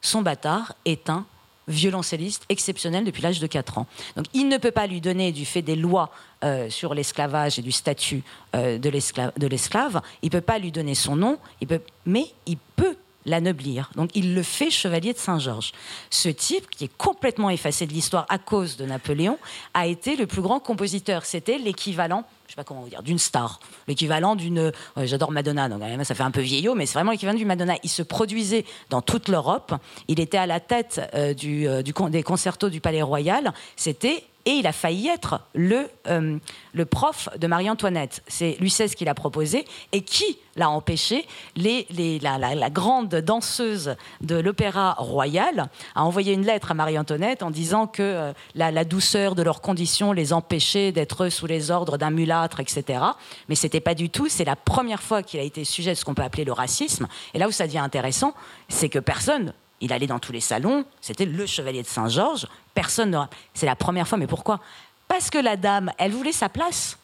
Son bâtard est un violoncelliste exceptionnel depuis l'âge de 4 ans. Donc il ne peut pas lui donner, du fait des lois euh, sur l'esclavage et du statut euh, de l'esclave, il ne peut pas lui donner son nom, il peut, mais il peut l'anoblir. Donc il le fait chevalier de Saint-Georges. Ce type, qui est complètement effacé de l'histoire à cause de Napoléon, a été le plus grand compositeur. C'était l'équivalent, je sais pas comment vous dire, d'une star. L'équivalent d'une... J'adore Madonna, donc ça fait un peu vieillot, mais c'est vraiment l'équivalent du Madonna. Il se produisait dans toute l'Europe. Il était à la tête euh, euh, des concertos du Palais Royal. C'était et il a failli être le, euh, le prof de Marie-Antoinette. C'est Louis XVI qui l'a proposé. Et qui l'a empêché la, grande danseuse de l'Opéra Royal a envoyé une lettre à Marie-Antoinette en disant que euh, la, douceur de leurs conditions les empêchait d'être sous les ordres d'un mulâtre, etc. Mais c'était pas du tout. C'est la première fois qu'il a été sujet de ce qu'on peut appeler le racisme. Et là où ça devient intéressant, c'est que personne il allait dans tous les salons, c'était le chevalier de Saint-Georges, personne ne... C'est la première fois, mais pourquoi? Parce que la dame, elle voulait sa place.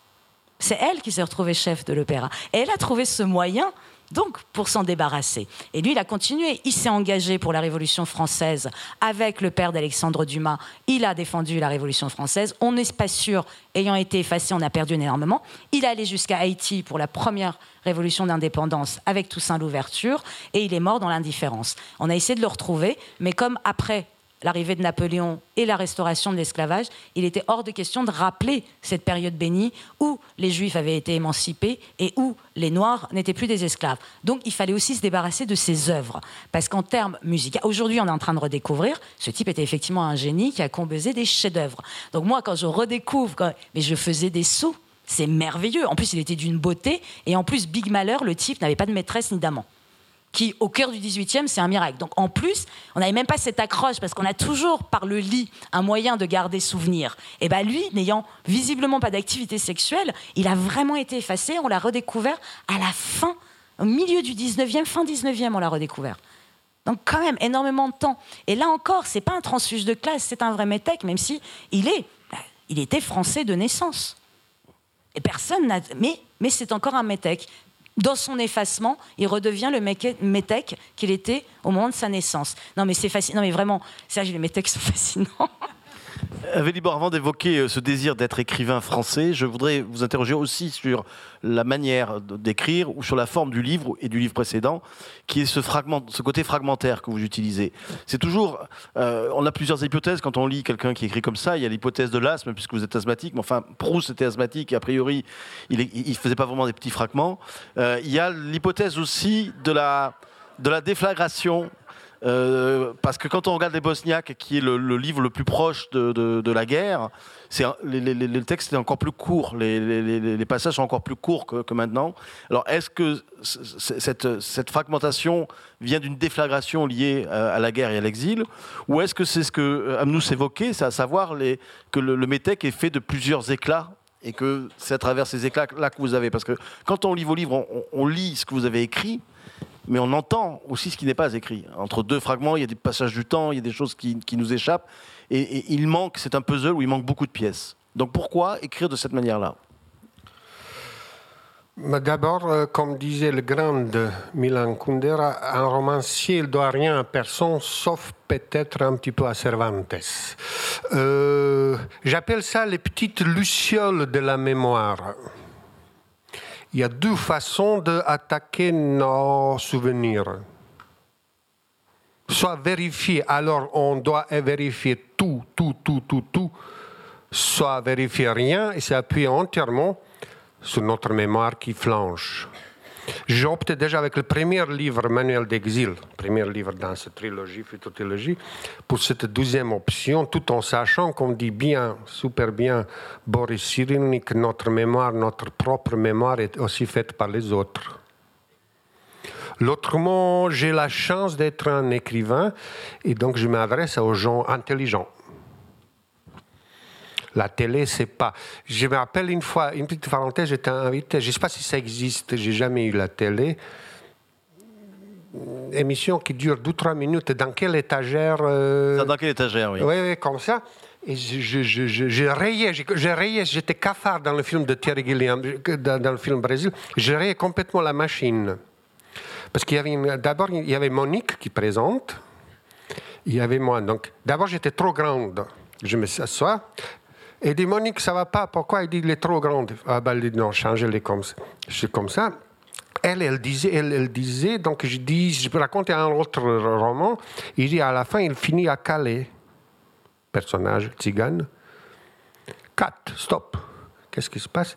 C'est elle qui s'est retrouvée chef de l'opéra. Et elle a trouvé ce moyen donc pour s'en débarrasser. Et lui, il a continué. Il s'est engagé pour la Révolution française avec le père d'Alexandre Dumas. Il a défendu la Révolution française. On n'est pas sûr, ayant été effacé, on a perdu énormément. Il est allé jusqu'à Haïti pour la première révolution d'indépendance avec Toussaint l'ouverture et il est mort dans l'indifférence. On a essayé de le retrouver, mais comme après l'arrivée de Napoléon et la restauration de l'esclavage, il était hors de question de rappeler cette période bénie où les Juifs avaient été émancipés et où les Noirs n'étaient plus des esclaves. Donc il fallait aussi se débarrasser de ses œuvres. Parce qu'en termes musicaux, aujourd'hui on est en train de redécouvrir, ce type était effectivement un génie qui a composé des chefs-d'œuvre. Donc moi quand je redécouvre, mais je faisais des sauts, c'est merveilleux. En plus il était d'une beauté et en plus Big Malheur, le type n'avait pas de maîtresse ni d'amant. Qui, au cœur du 18e, c'est un miracle. Donc en plus, on n'avait même pas cette accroche, parce qu'on a toujours, par le lit, un moyen de garder souvenir. Et bien lui, n'ayant visiblement pas d'activité sexuelle, il a vraiment été effacé, on l'a redécouvert à la fin, au milieu du 19e, fin 19e, on l'a redécouvert. Donc quand même, énormément de temps. Et là encore, c'est pas un transfuge de classe, c'est un vrai métèque, même si il est, il était français de naissance. Et personne n'a... Mais, mais c'est encore un métèque dans son effacement, il redevient le métèque qu'il était au moment de sa naissance. Non, mais c'est fascinant. Non, mais vraiment, Serge, les métèques sont fascinants. Vélibor, avant d'évoquer euh, ce désir d'être écrivain français, je voudrais vous interroger aussi sur la manière d'écrire ou sur la forme du livre et du livre précédent, qui est ce, côté fragmentaire que vous utilisez. C'est toujours, euh, on a plusieurs hypothèses quand on lit quelqu'un qui écrit comme ça. Il y a l'hypothèse de l'asthme, puisque vous êtes asthmatique, mais enfin, Proust était asthmatique et a priori, il ne faisait pas vraiment des petits fragments. Euh, il y a l'hypothèse aussi de la, de la déflagration euh, parce que quand on regarde les Bosniaques, qui est le, livre le plus proche de, la guerre, le texte est encore plus court, les, passages sont encore plus courts que, maintenant. Alors est-ce que cette, fragmentation vient d'une déflagration liée à, la guerre et à l'exil, ou est-ce que c'est ce que Amnous évoquait, c'est à savoir que le, le est fait de plusieurs éclats et que c'est à travers ces éclats-là que vous avez? Parce que quand on lit vos livres, on lit ce que vous avez écrit, mais on entend aussi ce qui n'est pas écrit. Entre deux fragments, il y a des passages du temps, il y a des choses qui, nous échappent, et, il manque, c'est un puzzle où il manque beaucoup de pièces. Donc pourquoi écrire de cette manière-là? D'abord, euh, comme disait le grand Milan Kundera, un romancier ne doit rien à personne, sauf peut-être un petit peu à Cervantes. Euh, j'appelle ça les petites lucioles de la mémoire il y a deux façons d'attaquer nos souvenirs. Soit vérifier, alors on doit vérifier tout, tout, tout, tout, tout, soit vérifier rien et s'appuyer entièrement sur notre mémoire qui flanche. J'ai opté déjà avec le premier livre, Manuel d'exil, premier livre dans cette trilogie, pour cette deuxième option, tout en sachant qu'on dit bien, super bien, Boris Cyrulnik, notre mémoire, notre propre mémoire est aussi faite par les autres. L'autrement, j'ai la chance d'être un écrivain et donc je m'adresse aux gens intelligents. La télé, c'est pas. Je me rappelle une fois, une petite parenthèse, j'étais invité, je ne sais pas si ça existe, j'ai jamais eu la télé. émission qui dure 2-3 minutes. Dans quelle étagère euh, Dans quelle étagère, oui. Oui, oui, comme ça. Et je, je, je, je rayais, j'étais cafard dans le film de Thierry Gilliam, dans, dans le film Brésil. Je rayais complètement la machine. Parce qu'il y avait d'abord, il y avait Monique qui présente, il y avait moi. Donc, d'abord, j'étais trop grande. Je me s'assois, et dit Monique, ça va pas. Pourquoi Il dit il est trop grand. Ah ben, il dit non, changez-les comme ça. C'est comme ça. Elle, elle disait, elle, elle, disait, donc je dis, je raconter un autre roman. Il dit à la fin, il finit à Calais. Personnage tzigane. Cat, stop. Qu'est-ce qui se passe?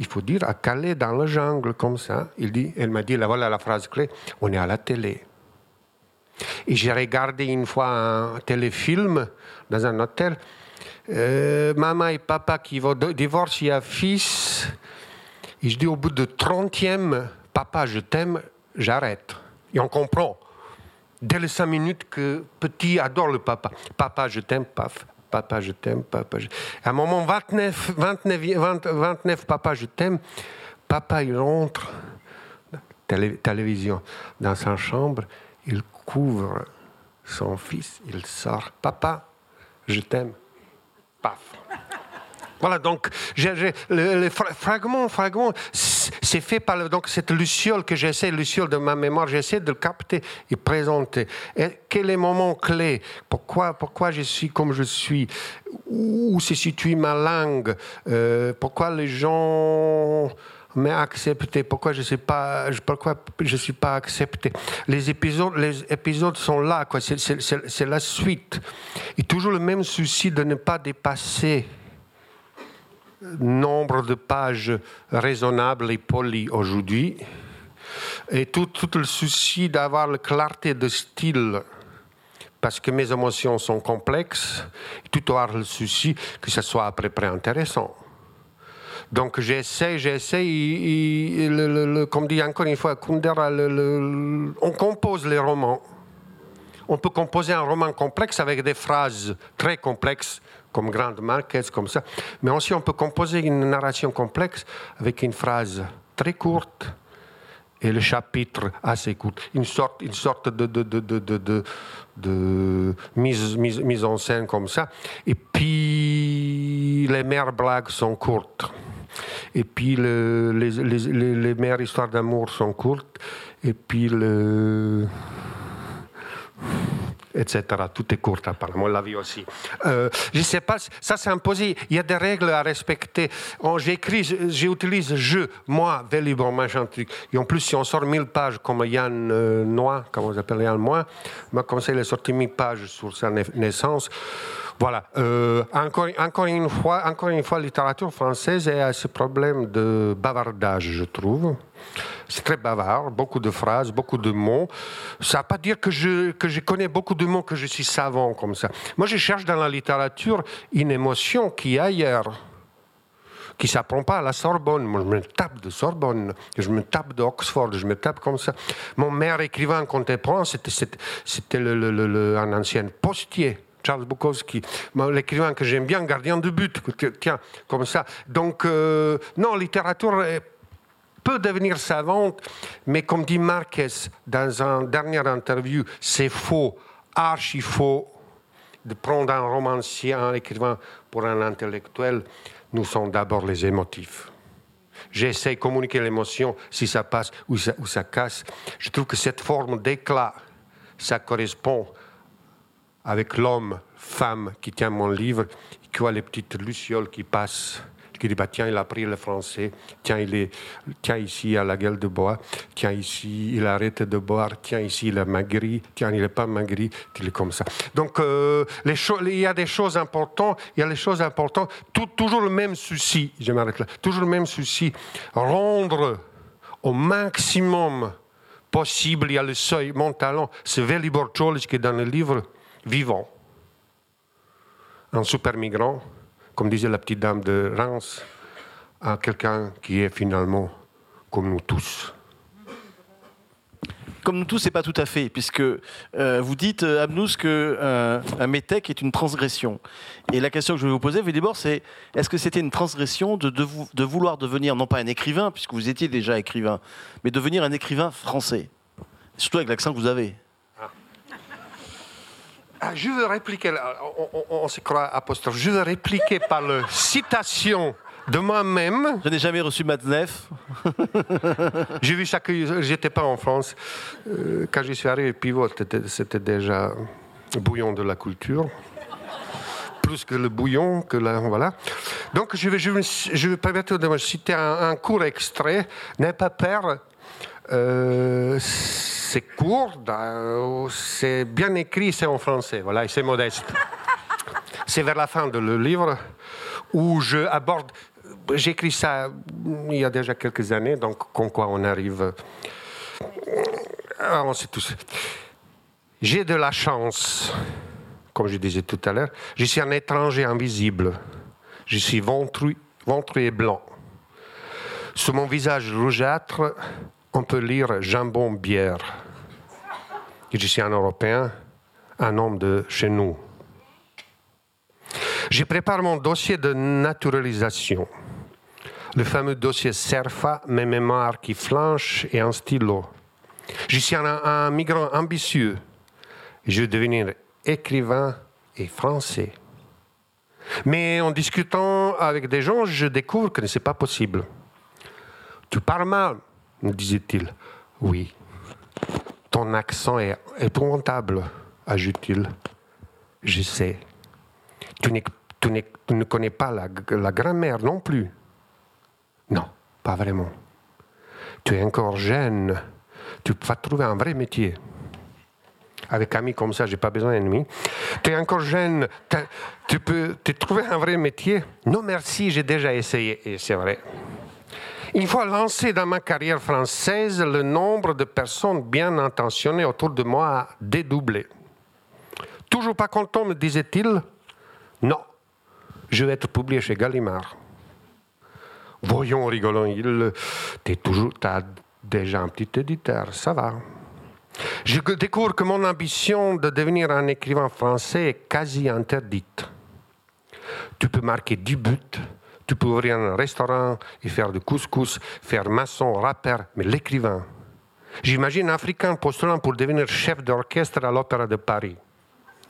Il faut dire à Calais dans le jungle, comme ça. Il dit, elle m'a dit, là voilà la phrase clé, on est à la télé. Et j'ai regardé une fois un téléfilm dans un hôtel. Euh, maman et papa qui vont divorcer fils. Et je dis au bout de 30e, papa, je t'aime, j'arrête. Et on comprend. Dès les 5 minutes que petit adore le papa. Papa, je t'aime, paf. Papa, je t'aime, papa. Je... À un moment 29, 29, 29 papa, je t'aime. Papa, il rentre, télévision, dans sa chambre, il couvre son fils, il sort. Papa, je t'aime. Voilà, donc le, fragment, fragment, c'est fait par donc cette luciole que j'essaie, luciole de ma mémoire, j'essaie de le capter et présenter. Et quel est le moment clé? Pourquoi, pourquoi je suis comme je suis? Où se situe ma langue? Euh, Pourquoi les gens m'ont accepté? Pourquoi je ne pas Pourquoi je suis pas accepté? Les épisodes, les épisodes sont là, quoi. C'est la suite. Et toujours le même souci de ne pas dépasser nombre de pages raisonnables et polies aujourd'hui, et tout, le souci d'avoir la clarté de style, parce que mes émotions sont complexes, tout avoir le souci que ce soit à peu près intéressant. Donc j'essaie, j'essaie, comme dit encore une fois Kundera, on compose les romans. On peut composer un roman complexe avec des phrases très complexes, comme Grande Marquez, comme ça? Mais aussi, on peut composer une narration complexe avec une phrase très courte et le chapitre assez court. Une sorte, une sorte de, de, de, de mise, mise, mise, en scène comme ça. Et puis, les meilleures blagues sont courtes. Et puis, le, les, les, les meilleures histoires d'amour sont courtes. Et puis, le etc. Tout est court apparemment, la vie aussi. Euh, je ne sais pas, ça c'est imposé, il y a des règles à respecter. J'écris, j'utilise je, moi, Vélibon, machin truc. Et en plus, si on sort 1000 pages comme Yann euh, Noy, comme on appelle Yann Moi, me conseille de sortir 1000 pages sur sa naissance. Voilà. Euh, encore, une fois, encore une fois, la littérature française a ce problème de bavardage, je trouve. C'est très bavard, beaucoup de phrases, beaucoup de mots. Ça ne veut pas dire que je, connais beaucoup de mots, que je suis savant comme ça. Moi, je cherche dans la littérature une émotion qui est ailleurs qui s'apprend pas à la Sorbonne. Moi, je me tape de Sorbonne, je me tape d'Oxford, je me tape comme ça. Mon meilleur écrivain contemporain, c'était, un ancien postier Charles Bukowski, l'écrivain que j'aime bien, gardien de but, tiens, comme ça. Donc, euh, non, littérature peut devenir savante, mais comme dit Marquez dans un dernière interview, c'est faux, archi faux, de prendre un romancier, un écrivain pour un intellectuel. Nous sommes d'abord les émotifs. J'essaie de communiquer l'émotion, si ça passe ou ça, ou ça casse. Je trouve que cette forme d'éclat, ça correspond avec l'homme, femme qui tient mon livre, qui voit les petites lucioles qui passent, qui dit bah, tiens, il a pris le français, tiens, il est, tiens, ici, a la gueule de bois, tiens, ici, il arrête de boire, tiens, ici, il est maigri, tiens, il n'est pas maigri, il est comme ça. Donc, euh, il y a des choses importantes, il y a les choses importantes, toujours le même souci, je m'arrête là, toujours le même souci, rendre au maximum possible, il y a le seuil, mon talent, c'est Veli qui est dans le livre, vivant, un super migrant, comme disait la petite dame de Reims, à quelqu'un qui est finalement comme nous tous. Comme nous tous, c'est pas tout à fait, puisque euh, vous dites, euh, Abnous, que euh, un métèque est une transgression. Et la question que je vais vous poser, d'abord, c'est est-ce que c'était une transgression de, de, vouloir devenir, non pas un écrivain, puisque vous étiez déjà écrivain, mais devenir un écrivain français? Surtout avec l'accent que vous avez. Ah, je veux répliquer, on, se croit apostrophe, je veux répliquer par la citation de moi-même. Je n'ai jamais reçu Matzneff. J'ai vu ça que j'étais pas en France. Euh, quand je suis arrivé, Pivot, c'était déjà bouillon de la culture. Plus que le bouillon, que la, voilà. Donc, je vais, je vais, je vais permettre de me citer un, court extrait. N'aie pas peur. Euh, c'est court, c'est bien écrit, c'est en français, voilà, et c'est modeste. C'est vers la fin de le livre où je aborde, j'écris ça il y a déjà quelques années, donc comme quoi on arrive. Ah, on sait tous. J'ai de la chance, comme je disais tout à l'heure, je suis un étranger invisible. Je suis ventru, ventru et blanc. Sur mon visage rougeâtre, on peut lire jambon bière. un Européen, un homme de chez nous. Je prépare mon dossier de naturalisation. Le fameux dossier SERFA, mes mémoires qui flanchent et un stylo. Je suis un, migrant ambitieux. Je veux devenir écrivain et français. Mais en discutant avec des gens, je découvre que ce n'est pas possible. Tu parles mal, disait-il. Oui. Ton accent est épouvantable, ajoute-t-il. Je sais. Tu, ne connais pas la, la grammaire non plus. Non, pas vraiment. Tu es encore jeune. Tu vas trouver un vrai métier. Avec amis comme ça, j'ai pas besoin d'ennemis. Tu es encore jeune. Tu peux te trouver un vrai métier. Non, merci, j'ai déjà essayé. Et c'est vrai. Une fois lancé dans ma carrière française, le nombre de personnes bien intentionnées autour de moi a dédoublé. Toujours pas content, me disait-il Non, je vais être publié chez Gallimard. Voyons, rigolons, il, t'es toujours, t'as déjà un petit éditeur, ça va. Je découvre que mon ambition de devenir un écrivain français est quasi interdite. Tu peux marquer 10 buts, tu peux ouvrir un restaurant et faire du couscous, faire maçon, rappeur, mais l'écrivain. J'imagine un Africain postulant pour devenir chef d'orchestre à l'Opéra de Paris.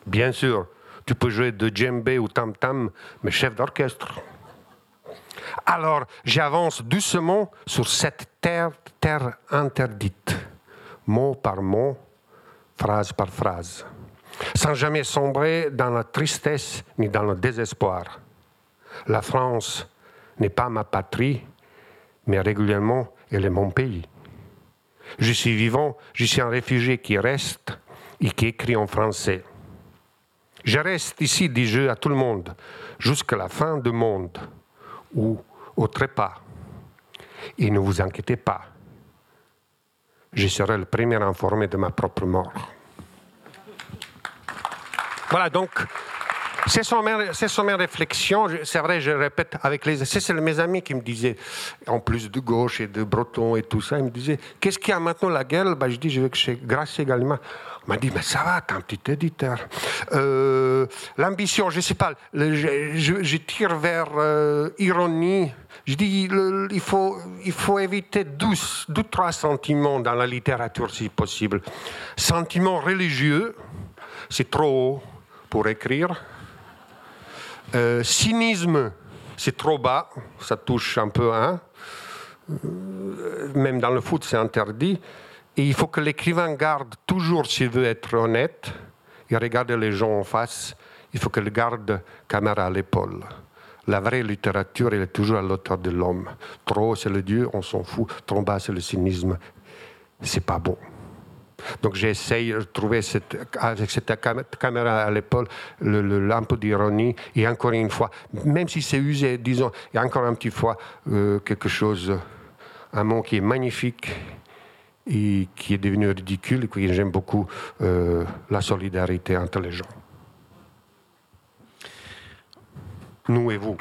Bien sûr, tu peux jouer de djembé ou tam-tam, mais chef d'orchestre. Alors, j'avance doucement sur cette terre, terre interdite, mot par mot, phrase par phrase, sans jamais sombrer dans la tristesse ni dans le désespoir. La France n'est pas ma patrie, mais régulièrement, elle est mon pays. Je suis vivant, je suis un réfugié qui reste et qui écrit en français. Je reste ici, dis-je à tout le monde, jusqu'à la fin du monde, ou au trépas. Et ne vous inquiétez pas, je serai le premier informé de ma propre mort. Voilà, donc, c'est sont, mes, réflexions. C'est vrai, je répète avec les. C'est mes amis qui me disaient, en plus de gauche et de breton et tout ça, ils me disaient Qu'est-ce qu'il y a maintenant la guerre bah, Je dis Je veux que chez Grâce également. On m'a dit Mais ça va, t'es un petit éditeur. Euh, l'ambition, je ne sais pas, je, tire vers euh, ironie. Je dis il, faut, il faut éviter deux, deux, trois sentiments dans la littérature si possible. Sentiment religieux, c'est trop haut pour écrire. Euh, cynisme, c'est trop bas, ça touche un peu un. Euh, même dans le foot, c'est interdit. Et il faut que l'écrivain garde toujours, s'il veut être honnête, et regarder les gens en face, il faut qu'il garde caméra à l'épaule. La vraie littérature, elle est toujours à l'auteur de l'homme. Trop, c'est le Dieu, on s'en fout. Trop bas, c'est le cynisme. C'est pas bon. Donc j'essaye de trouver cette, avec cette caméra à l'épaule le, le, d'ironie et encore une fois, même si c'est usé, disons, et encore un petit fois euh, quelque chose, un mot qui est magnifique et qui est devenu ridicule et que j'aime beaucoup, euh, la solidarité entre les gens. Nous et vous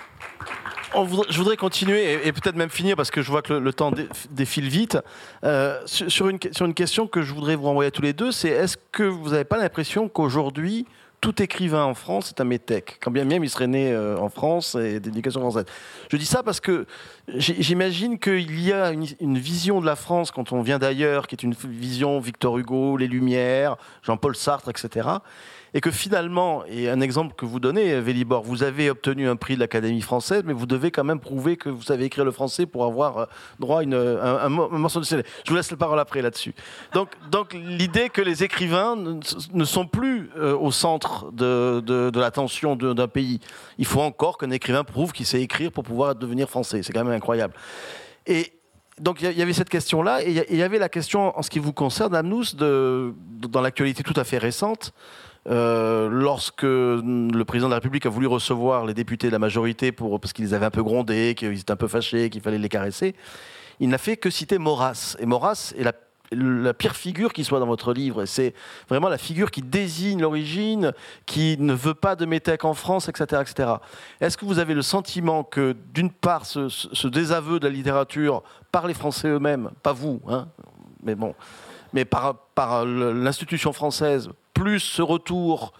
je voudrais continuer et, peut-être même finir parce que je vois que le, temps défile vite. Euh, sur, une, sur une question que je voudrais vous renvoyer à tous les deux, c'est est-ce que vous n'avez pas l'impression qu'aujourd'hui, tout écrivain en France est un métèque, quand bien même il serait né euh, en France et d'éducation française. Je dis ça parce que j'imagine qu'il y a une, une, vision de la France quand on vient d'ailleurs, qui est une vision Victor Hugo, les Lumières, Jean-Paul Sartre, etc et que finalement, et un exemple que vous donnez, Vélibor, vous avez obtenu un prix de l'Académie française, mais vous devez quand même prouver que vous savez écrire le français pour avoir euh, droit à une, un, morceau de CD. Je vous laisse la parole après là-dessus. Donc, donc l'idée que les écrivains ne, sont plus euh, au centre de, de, l'attention d'un pays. Il faut encore qu'un écrivain prouve qu'il sait écrire pour pouvoir devenir français. C'est quand même incroyable. Et, donc il y avait cette question-là, et il y avait la question en ce qui vous concerne, Amnous, de, dans l'actualité tout à fait récente, euh, lorsque le président de la République a voulu recevoir les députés de la majorité parce qu'ils les avaient un peu grondés, qu'ils étaient un peu fâchés, qu'il fallait les caresser, il n'a fait que citer Maurras. Et Maurras est la, la pire figure qui soit dans votre livre. C'est vraiment la figure qui désigne l'origine, qui ne veut pas de métèque en France, etc. etc. Est-ce que vous avez le sentiment que, d'une part, ce, ce, désaveu de la littérature par les Français eux-mêmes, pas vous, hein, mais bon, mais par, l'institution française, plus ce retour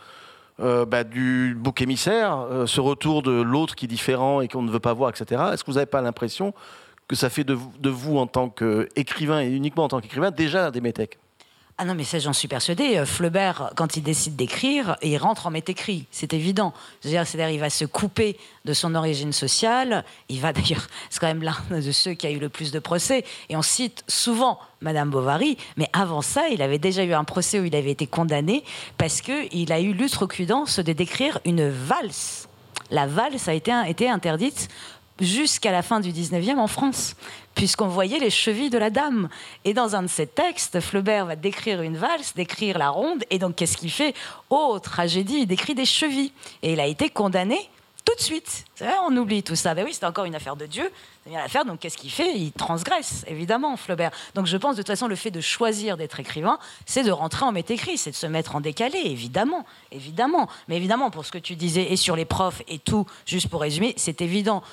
euh, bah, du bouc émissaire, euh, ce retour de l'autre qui est différent et qu'on ne veut pas voir, etc. Est-ce que vous n'avez pas l'impression que ça fait de, de vous, en tant qu'écrivain et uniquement en tant qu'écrivain, déjà des métèques? Ah non, mais ça, j'en suis persuadée. Euh, Flaubert, quand il décide d'écrire, il rentre en métécrit, c'est évident. C'est-à-dire, il va se couper de son origine sociale. Il va d'ailleurs, c'est quand même l'un de ceux qui a eu le plus de procès. Et on cite souvent Madame Bovary, mais avant ça, il avait déjà eu un procès où il avait été condamné parce qu'il a eu l'utrecuidance de décrire une valse. La valse a été, été interdite jusqu'à la fin du 19e en France, puisqu'on voyait les chevilles de la dame. Et dans un de ses textes, Flaubert va décrire une valse, décrire la ronde, et donc qu'est-ce qu'il fait? Oh, tragédie, il décrit des chevilles. Et il a été condamné tout de suite. Vrai, on oublie tout ça. Ben oui, c'était encore une affaire de Dieu. C'est bien l'affaire. Donc qu'est-ce qu'il fait? Il transgresse, évidemment, Flaubert. Donc je pense de toute façon, le fait de choisir d'être écrivain, c'est de rentrer en métécrit, c'est de se mettre en décalé, évidemment, évidemment. Mais évidemment, pour ce que tu disais, et sur les profs et tout, juste pour résumer, c'est évident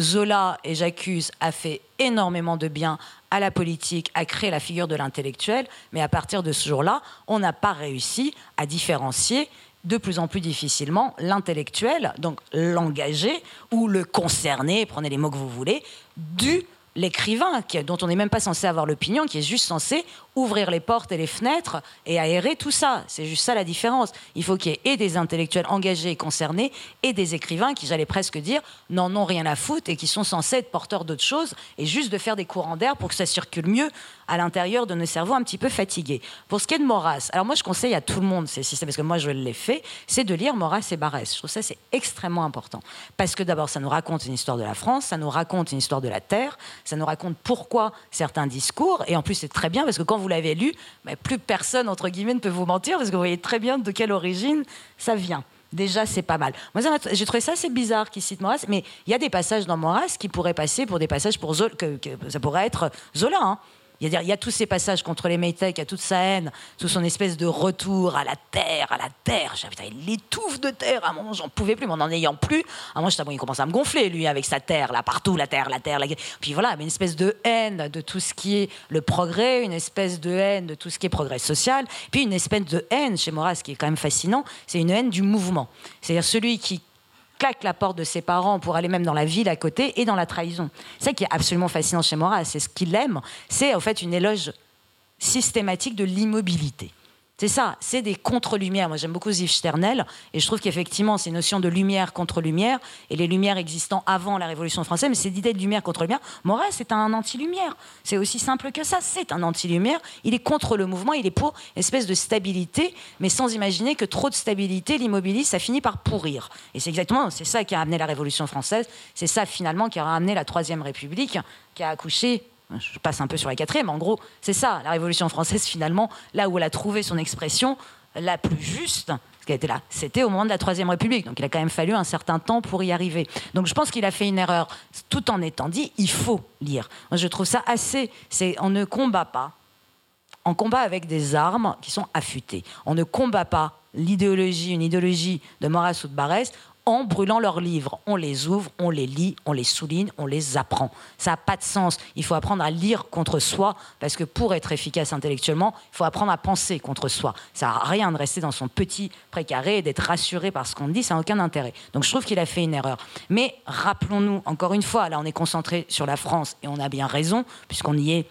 Zola, et j'accuse, a fait énormément de bien à la politique, a créé la figure de l'intellectuel, mais à partir de ce jour-là, on n'a pas réussi à différencier de plus en plus difficilement l'intellectuel, donc l'engagé ou le concerné, prenez les mots que vous voulez, du l'écrivain, dont on n'est même pas censé avoir l'opinion, qui est juste censé ouvrir les portes et les fenêtres et aérer tout ça. C'est juste ça la différence. Il faut qu'il y ait des intellectuels engagés et concernés et des écrivains qui, j'allais presque dire, n'en ont rien à foutre et qui sont censés être porteurs d'autres choses et juste de faire des courants d'air pour que ça circule mieux à l'intérieur de nos cerveaux un petit peu fatigués. Pour ce qui est de Maurras, alors moi je conseille à tout le monde, c'est parce que moi je l'ai fait, c'est de lire Maurras et Barès. Je trouve ça c'est extrêmement important. Parce que d'abord ça nous raconte une histoire de la France, ça nous raconte une histoire de la Terre, ça nous raconte pourquoi certains discours, et en plus c'est très bien parce que quand vous l'avez lu, bah, plus personne, entre guillemets, ne peut vous mentir, parce que vous voyez très bien de quelle origine ça vient. Déjà, c'est pas mal. Moi, j'ai trouvé ça assez bizarre qu'il cite Maurras, mais il y a des passages dans Maurras qui pourraient passer pour des passages pour Zola, que, ça pourrait être Zola. Hein. Il y, a, tous ces passages contre les Maytag, il y a toute sa haine, tout son espèce de retour à la terre, à la terre. Il étouffe de terre. À un moment, j'en pouvais plus, mais en n'en ayant plus, à un moment, il commence à me gonfler, lui, avec sa terre, là, partout, la terre, la terre. La... Puis voilà, mais une espèce de haine de tout ce qui est le progrès, une espèce de haine de tout ce qui est progrès social, puis une espèce de haine chez Maurras, ce qui est quand même fascinant, c'est une haine du mouvement. C'est-à-dire celui qui claque la porte de ses parents pour aller même dans la ville à côté et dans la trahison. C'est ça qui est absolument fascinant chez Maurras, c'est ce qu'il aime, c'est en fait une éloge systématique de l'immobilité. C'est ça, c'est des contre-lumières. Moi, j'aime beaucoup Ziv Sternel, et je trouve qu'effectivement, ces notions de lumière contre lumière, et les lumières existant avant la Révolution française, mais cette idée de lumière contre lumière, Maurras, c'est un anti-lumière. C'est aussi simple que ça, c'est un anti-lumière. Il est contre le mouvement, il est pour une espèce de stabilité, mais sans imaginer que trop de stabilité l'immobilise, ça finit par pourrir. Et c'est exactement, c'est ça qui a amené la Révolution française, c'est ça finalement qui a amené la Troisième République, qui a accouché je passe un peu sur la quatrième, en gros, c'est ça, la Révolution française, finalement, là où elle a trouvé son expression la plus juste, ce qui a été là, c'était au moment de la Troisième République. Donc il a quand même fallu un certain temps pour y arriver. Donc je pense qu'il a fait une erreur, tout en étant dit, il faut lire. Moi, je trouve ça assez. C'est, on ne combat pas. On combat avec des armes qui sont affûtées. On ne combat pas l'idéologie, une idéologie de Maurras ou de Barès en brûlant leurs livres. On les ouvre, on les lit, on les souligne, on les apprend. Ça n'a pas de sens. Il faut apprendre à lire contre soi, parce que pour être efficace intellectuellement, il faut apprendre à penser contre soi. Ça n'a rien de rester dans son petit précaré et d'être rassuré par ce qu'on dit, ça n'a aucun intérêt. Donc je trouve qu'il a fait une erreur. Mais rappelons-nous, encore une fois, là on est concentré sur la France, et on a bien raison, puisqu'on y est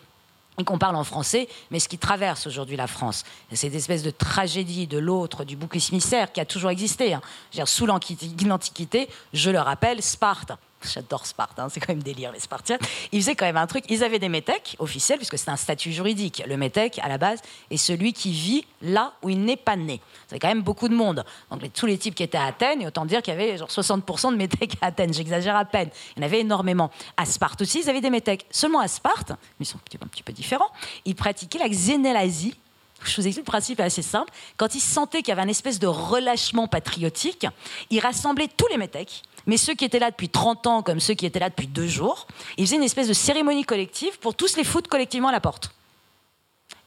et qu'on parle en français, mais ce qui traverse aujourd'hui la France. Cette espèce de tragédie de l'autre, du bouc émissaire qui a toujours existé. Hein. Sous l'Antiquité, je le rappelle, Sparte J'adore Sparte, hein, c'est quand même délire les Spartiates. Ils faisaient quand même un truc. Ils avaient des métèques officiels, puisque c'est un statut juridique. Le métèque, à la base, est celui qui vit là où il n'est pas né. C'est quand même beaucoup de monde. Donc tous les types qui étaient à Athènes, et autant dire qu'il y avait genre 60% de métèques à Athènes. J'exagère à peine. Il y en avait énormément. À Sparte aussi, ils avaient des métèques. Seulement à Sparte, ils sont un petit, un petit peu différents, ils pratiquaient la xénélasie je vous explique, le principe est assez simple. Quand ils sentaient qu'il y avait un espèce de relâchement patriotique, ils rassemblaient tous les métèques, mais ceux qui étaient là depuis 30 ans comme ceux qui étaient là depuis deux jours, ils faisaient une espèce de cérémonie collective pour tous les foutre collectivement à la porte.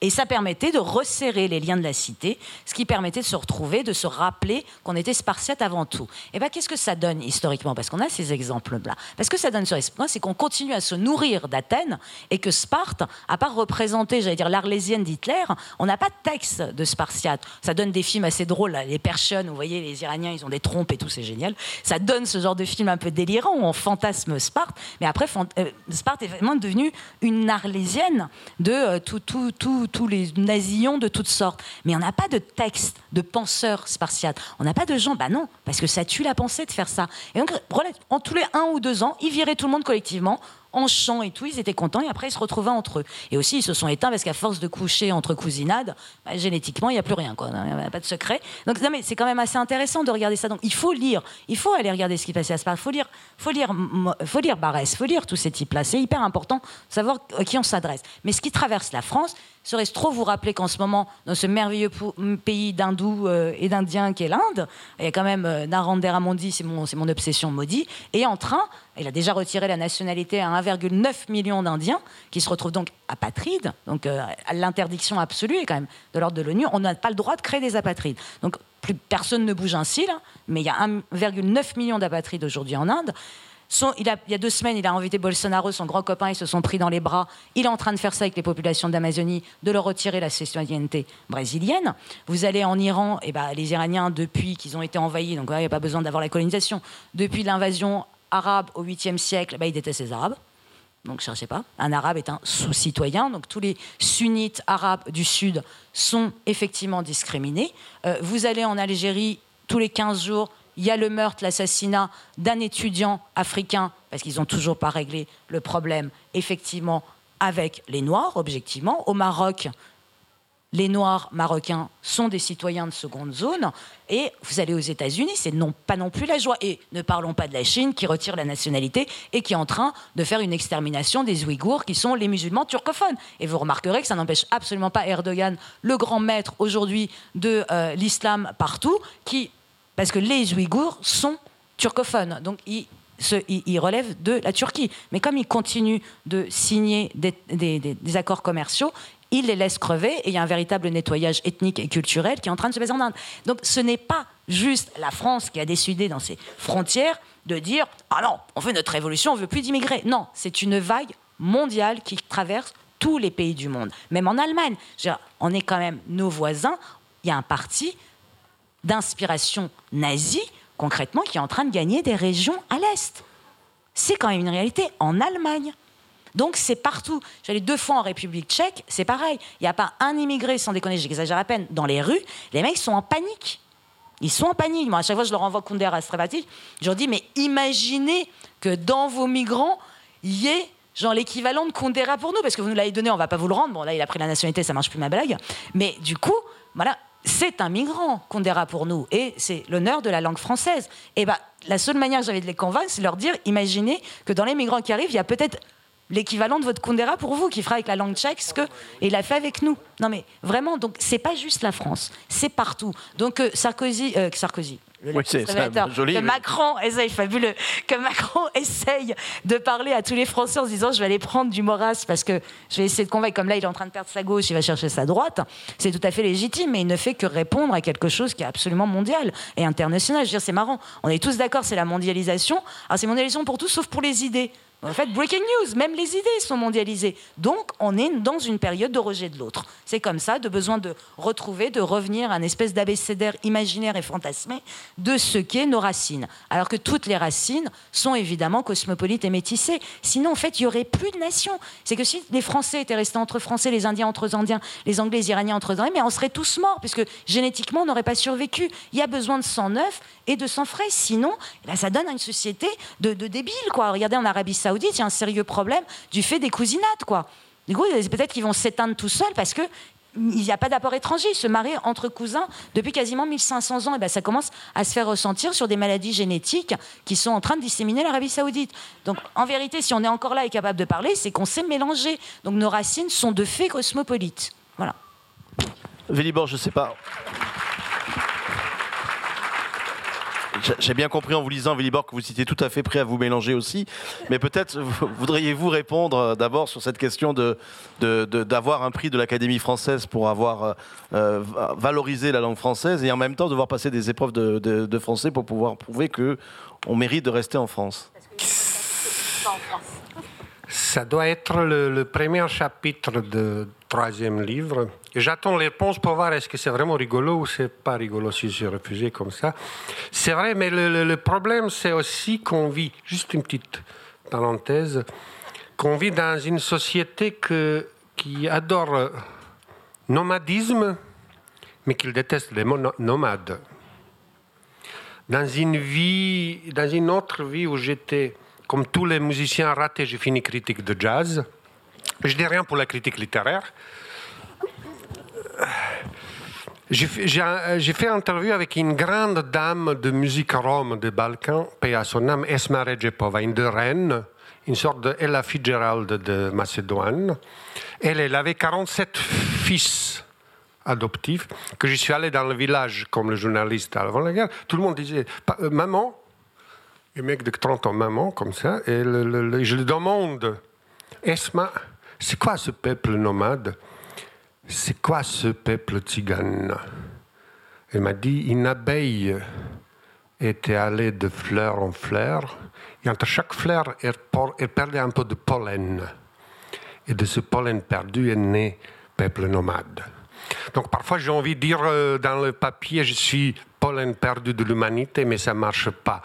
Et ça permettait de resserrer les liens de la cité, ce qui permettait de se retrouver, de se rappeler qu'on était spartiate avant tout. Et bien, qu'est-ce que ça donne historiquement? Parce qu'on a ces exemples-là. Parce que ça donne sur c'est qu'on continue à se nourrir d'Athènes et que Sparte, à part représenter, j'allais dire, l'arlésienne d'Hitler, on n'a pas de texte de Spartiate. Ça donne des films assez drôles, les Persians, vous voyez, les Iraniens, ils ont des trompes et tout, c'est génial. Ça donne ce genre de film un peu délirant où on fantasme Sparte, mais après, euh, Sparte est vraiment devenue une arlésienne de euh, tout, tout, tout tous les nazillons de toutes sortes. Mais on n'a pas de texte de penseurs spartiates. On n'a pas de gens, bah non, parce que ça tue la pensée de faire ça. Et donc, en tous les un ou deux ans, ils viraient tout le monde collectivement en chant et tout, ils étaient contents et après ils se retrouvaient entre eux. Et aussi ils se sont éteints parce qu'à force de coucher entre cousinades, bah, génétiquement il n'y a plus rien, quoi. Il n'y a pas de secret. Donc mais c'est quand même assez intéressant de regarder ça. Donc il faut lire, il faut aller regarder ce qui passait à Sparta, il faut lire, faut lire, faut lire Barès, faut lire tous ces types-là. C'est hyper important de savoir à qui on s'adresse. Mais ce qui traverse la France, serait-ce trop vous rappeler qu'en ce moment, dans ce merveilleux pays d'hindous euh, et d'indiens qu'est l'Inde, il y a quand même euh, Narendra Modi, c'est mon, obsession maudit, est en train, il a déjà retiré la nationalité à 1,9 million d'Indiens, qui se retrouvent donc apatrides, donc euh, à l'interdiction absolue, et quand même de l'ordre de l'ONU, on n'a pas le droit de créer des apatrides. Donc plus personne ne bouge un cil, mais il y a 1,9 million d'apatrides aujourd'hui en Inde. Il, y a deux semaines, il a invité Bolsonaro, son grand copain, ils se sont pris dans les bras. Il est en train de faire ça avec les populations d'Amazonie, de leur retirer la citoyenneté brésilienne. Vous allez en Iran, et eh ben, les Iraniens, depuis qu'ils ont été envahis, donc il n'y a pas besoin d'avoir la colonisation, depuis l'invasion arabe au 8e siècle, bah, ils détestent les Arabes. Donc, je ne sais pas. Un arabe est un sous-citoyen. Donc, tous les sunnites arabes du Sud sont effectivement discriminés. Euh, vous allez en Algérie, tous les 15 jours, il y a le meurtre, l'assassinat d'un étudiant africain, parce qu'ils n'ont toujours pas réglé le problème, effectivement, avec les Noirs, objectivement. Au Maroc, les Noirs marocains sont des citoyens de seconde zone. Et vous allez aux États-Unis, c'est non, pas non plus la joie. Et ne parlons pas de la Chine qui retire la nationalité et qui est en train de faire une extermination des Ouïghours qui sont les musulmans turcophones. Et vous remarquerez que ça n'empêche absolument pas Erdogan, le grand maître aujourd'hui de euh, l'islam partout, qui parce que les Ouïghours sont turcophones. Donc ils, relèvent de la Turquie. Mais comme ils continuent de signer des, accords commerciaux, ils les laissent crever et il y a un véritable nettoyage ethnique et culturel qui est en train de se passer en Inde. Donc ce n'est pas juste la France qui a décidé dans ses frontières de dire Ah non, on veut notre révolution, on veut plus d'immigrés. Non, c'est une vague mondiale qui traverse tous les pays du monde. Même en Allemagne, on est quand même nos voisins. Il y a un parti d'inspiration nazie, concrètement, qui est en train de gagner des régions à l'Est. C'est quand même une réalité en Allemagne. Donc c'est partout. J'allais deux fois en République tchèque, c'est pareil. Il n'y a pas un immigré, sans déconner, j'exagère à peine, dans les rues. Les mecs sont en panique. Ils sont en panique. Moi, à chaque fois, je leur envoie Kundera Strabati. Je leur dis, mais imaginez que dans vos migrants, il y ait genre l'équivalent de Kundera pour nous, parce que vous nous l'avez donné, on va pas vous le rendre. Bon, là, il a pris la nationalité, ça marche plus ma blague. Mais du coup, voilà, c'est un migrant qu'on dira pour nous et c'est l'honneur de la langue française. Et ben, la seule manière que j'avais de les convaincre, c'est de leur dire imaginez que dans les migrants qui arrivent, il y a peut-être l'équivalent de votre Kundera pour vous, qui fera avec la langue tchèque ce qu'il a fait avec nous. Non mais vraiment, donc c'est pas juste la France, c'est partout. Donc euh, Sarkozy, euh, Sarkozy, oui, c'est joli. Que Macron essaye, fabuleux, que Macron essaye de parler à tous les Français en se disant je vais aller prendre du Moras parce que je vais essayer de convaincre, comme là il est en train de perdre sa gauche, il va chercher sa droite. C'est tout à fait légitime, mais il ne fait que répondre à quelque chose qui est absolument mondial et international. Je veux dire, c'est marrant. On est tous d'accord, c'est la mondialisation. Alors c'est mondialisation pour tous, sauf pour les idées. En fait, breaking news, même les idées sont mondialisées. Donc, on est dans une période de rejet de l'autre. C'est comme ça, de besoin de retrouver, de revenir à une espèce d'abécédaire imaginaire et fantasmé de ce qu'est nos racines. Alors que toutes les racines sont évidemment cosmopolites et métissées. Sinon, en fait, il n'y aurait plus de nation. C'est que si les Français étaient restés entre Français, les Indiens entre Indiens, les Anglais, les Iraniens entre Iraniens, mais on serait tous morts, puisque génétiquement, on n'aurait pas survécu. Il y a besoin de sang neuf et de sang frais. Sinon, là, ça donne à une société de, de débiles. Regardez en Arabie Saoudite, il y a un sérieux problème du fait des cousinades, quoi. Du coup, peut-être qu'ils vont s'éteindre tout seuls parce que il n'y a pas d'apport étranger. Se marient entre cousins depuis quasiment 1500 ans. Et ben, ça commence à se faire ressentir sur des maladies génétiques qui sont en train de disséminer l'Arabie Saoudite. Donc, en vérité, si on est encore là et capable de parler, c'est qu'on sait mélanger. Donc, nos racines sont de fait cosmopolites. Voilà. Vélibor, je ne sais pas. J'ai bien compris en vous lisant, Villibor, que vous étiez tout à fait prêt à vous mélanger aussi. Mais peut-être voudriez-vous répondre euh, d'abord sur cette question de, d'avoir un prix de l'Académie française pour avoir euh, euh, valorisé la langue française et en même temps devoir passer des épreuves de, français pour pouvoir prouver que on mérite de rester en France. Ça doit être le, premier chapitre du troisième livre. J'attends les réponses pour voir est-ce que c'est vraiment rigolo ou c'est pas rigolo si j'ai refusé comme ça. C'est vrai, mais le, problème, c'est aussi qu'on vit, juste une petite parenthèse, qu'on vit dans une société qui adore nomadisme, mais qui déteste les nomades. Dans une vie, dans une autre vie où j'étais comme tous les musiciens ratés, j'ai fini critique de jazz. Je dis rien pour la critique littéraire. J'ai fait une interview avec une grande dame de musique rome des Balkans, paix à son âme, Esma Regepova, une de Rennes, une sorte de Ella Fitzgerald de Macédoine. Elle, avait 47 fils adoptifs, que je suis allé dans le village comme le journaliste avant la guerre. Tout le monde disait, euh, maman, un mec de 30 ans, maman, comme ça, et je lui demande, Esma, c'est quoi ce peuple nomade? C'est quoi ce peuple tzigane Elle m'a dit, une abeille était allée de fleur en fleur. Et entre chaque fleur, elle, perdait un peu de pollen. Et de ce pollen perdu est né peuple nomade. Donc parfois j'ai envie de dire euh, dans le papier je suis pollen perdu de l'humanité, mais ça ne marche pas.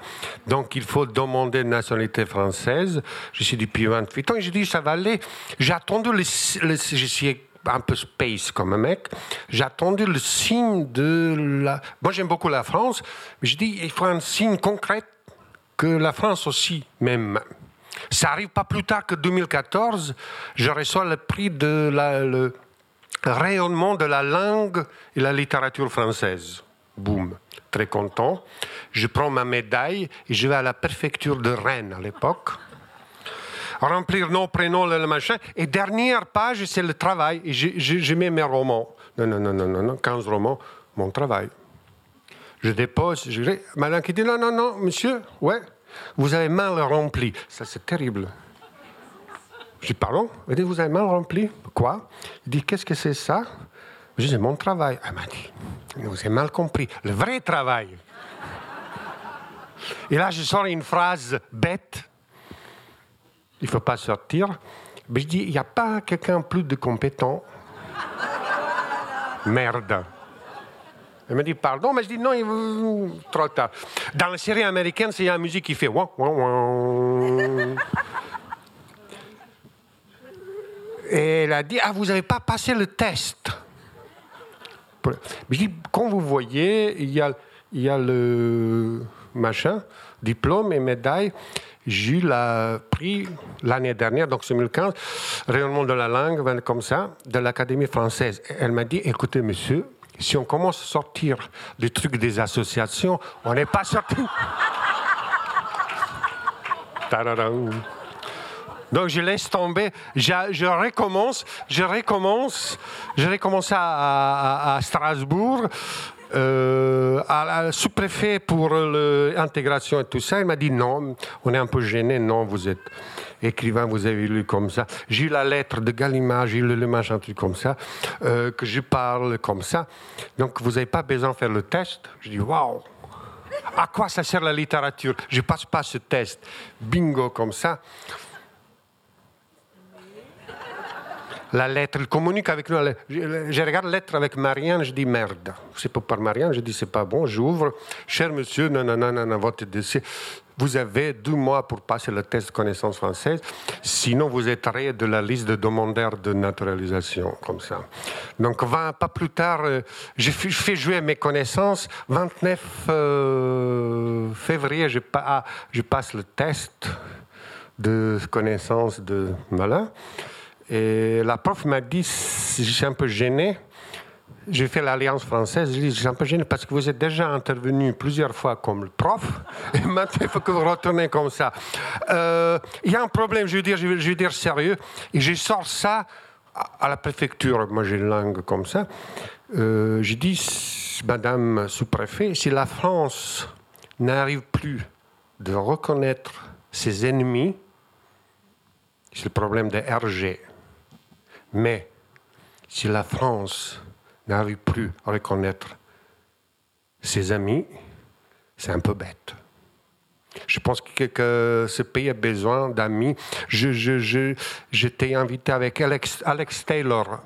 Donc il faut demander une nationalité française. Je suis depuis 28 ans et je dis ça va aller. J'ai attendu le, je suis un peu space comme un mec. J'ai attendu le signe de la. Moi j'aime beaucoup la France, mais je dis il faut un signe concret que la France aussi même. Ça arrive pas plus tard que 2014, je reçois le prix de la, le, rayonnement de la langue et la littérature française. Boum, très content. Je prends ma médaille et je vais à la préfecture de Rennes à l'époque. Remplir nom, prénom, le machin. Et dernière page, c'est le travail. Et je, mets mes romans. Non, non, non, non, non, 15 romans, mon travail. Je dépose. Je... Madame qui dit non, non, non, monsieur, ouais, vous avez mal rempli. Ça, c'est terrible. Je dis, pardon? Vous avez mal rempli? Quoi? Il dit, qu'est-ce que c'est ça? Je dis, mon travail. Elle m'a dit, vous avez mal compris. Le vrai travail. Et là, je sors une phrase bête. Il ne faut pas sortir. Mais je dis, il n'y a pas quelqu'un plus de compétent. Merde. Elle me dit pardon, mais je dis non, il... trop tard. Dans la série américaine, c'est la musique qui fait Et elle a dit Ah, vous n'avez pas passé le test. Je dis Quand vous voyez, il y a, le machin, diplôme et médaille. J'ai eu le prix l'année dernière, donc 2015, rayonnement de la langue, comme ça, de l'Académie française. Elle m'a dit Écoutez, monsieur, si on commence à sortir des trucs des associations, on n'est pas sorti. Donc je laisse tomber, je, recommence, je recommence, je recommence à, Strasbourg. Euh, sous-préfet pour l'intégration et tout ça, il m'a dit non, on est un peu gêné, non, vous êtes écrivain, vous avez lu comme ça. J'ai eu la lettre de Gallimard, j'ai lu le machin, un truc comme ça, euh, que je parle comme ça. Donc vous n'avez pas besoin de faire le test? Je dis waouh! À quoi ça sert la littérature? Je passe pas ce test. Bingo comme ça. La lettre, il communique avec nous. Je, regarde la lettre avec Marianne, je dis merde. C'est pas par Marianne, je dis c'est pas bon, j'ouvre. Cher monsieur, non, non, votre dossier. Vous avez deux mois pour passer le test de connaissance française, sinon vous êtes rayé de la liste de demandeurs de naturalisation, comme ça. Donc, 20, pas plus tard, euh, je fais jouer mes connaissances. 29 euh, février, ah, je passe le test de connaissance de. Voilà. Et la prof m'a dit, je suis un peu gêné. J'ai fait l'Alliance française. Je dis, je suis un peu gêné parce que vous êtes déjà intervenu plusieurs fois comme le prof. Et maintenant, il faut que vous retournez comme ça. Euh, il y a un problème, je veux dire, je veux, dire sérieux. Et je sors ça à la préfecture. Moi, j'ai une langue comme ça. Euh, je dis, Madame sous-préfet, si la France n'arrive plus de reconnaître ses ennemis, c'est le problème de RG. Mais si la France n'arrive plus à reconnaître ses amis, c'est un peu bête. Je pense que, ce pays a besoin d'amis. J'étais je, je, invité avec Alex, Taylor,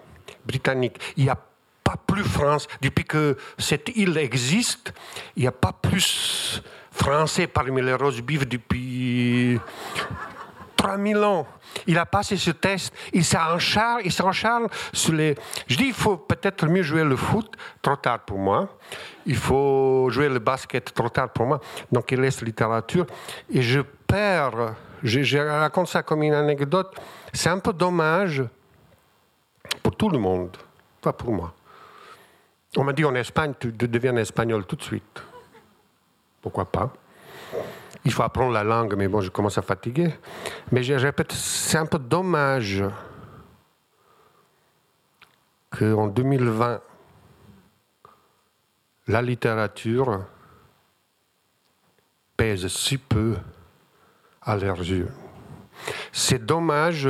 britannique. Il n'y a pas plus France. Depuis que cette île existe, il n'y a pas plus français parmi les rose depuis 3000 ans. Il a passé ce test, il s'encharge, il s'encharge sur les. Je dis, il faut peut-être mieux jouer le foot, trop tard pour moi. Il faut jouer le basket, trop tard pour moi. Donc il laisse littérature. Et je perds, je, raconte ça comme une anecdote. C'est un peu dommage pour tout le monde, pas pour moi. On m'a dit en Espagne, tu deviens espagnol tout de suite. Pourquoi pas? Il faut apprendre la langue, mais bon, je commence à fatiguer. Mais je répète, c'est un peu dommage qu'en 2020, la littérature pèse si peu à leurs yeux. C'est dommage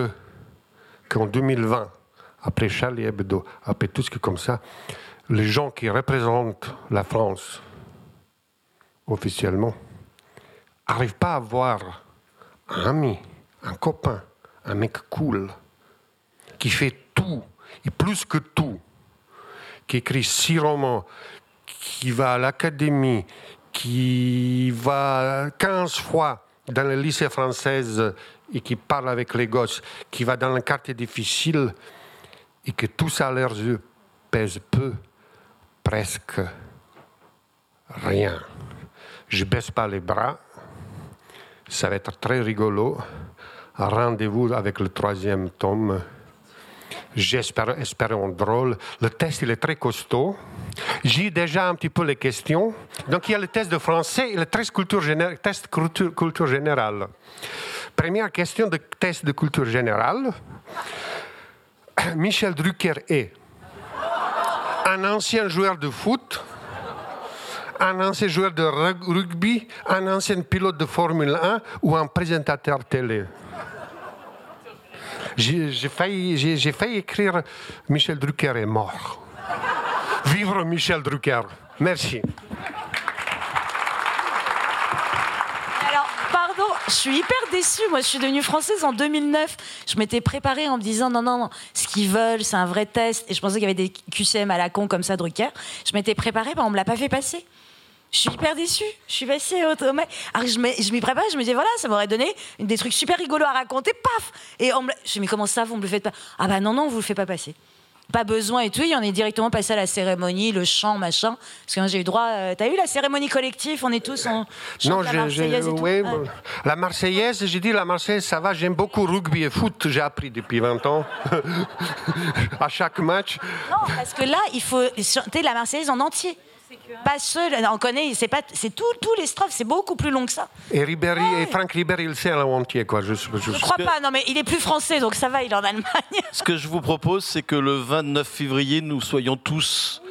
qu'en 2020, après Charlie Hebdo, après tout ce qui est comme ça, les gens qui représentent la France officiellement, n'arrive pas à avoir un ami, un copain, un mec cool, qui fait tout, et plus que tout, qui écrit six romans, qui va à l'académie, qui va 15 fois dans le lycée française et qui parle avec les gosses, qui va dans un quartier difficile et que tout ça à leurs yeux pèse peu, presque rien. Je baisse pas les bras, ça va être très rigolo. Rendez-vous avec le troisième tome. J'espère, espérons drôle. Le test, il est très costaud. J'ai déjà un petit peu les questions. Donc, il y a le test de français et le test culture, générale, test culture, culture générale. Première question de test de culture générale. Michel Drucker est un ancien joueur de foot, un ancien joueur de rugby, un ancien pilote de Formule 1 ou un présentateur télé J'ai failli, écrire Michel Drucker est mort. Vivre Michel Drucker. Merci. je suis hyper déçue. Moi, je suis devenue française en 2009. Je m'étais préparée en me disant non, non, non, ce qu'ils veulent, c'est un vrai test. Et je pensais qu'il y avait des QCM à la con comme ça, Drucker. Je m'étais préparée, ben, on me l'a pas fait passer. Je suis hyper déçue. Je suis passée au Alors, je m'y prépare, je me disais, voilà, ça m'aurait donné des trucs super rigolos à raconter, paf Et on me... je me dis, mais comment ça, vous me le faites pas? Ah bah non, non, vous le faites pas passer pas besoin et tout. Il en est directement passé à la cérémonie, le chant, machin. Parce que j'ai eu droit. Euh, t'as eu la cérémonie collective On est tous en. Non, la Marseillaise et tout. Oui, La Marseillaise, j'ai dit la Marseillaise, ça va. J'aime beaucoup rugby et foot. J'ai appris depuis 20 ans. à chaque match. Non, parce que là, il faut chanter la Marseillaise en entier. Pas seul, on connaît, c'est pas, c'est tout, tous les strophes, c'est beaucoup plus long que ça. Et Ribéry, et Franck Ribéry, il sait à entier, quoi. Je, je, crois pas, non, mais il est plus français, donc ça va, il est en Allemagne. Ce que je vous propose, c'est que le 29 février, nous soyons tous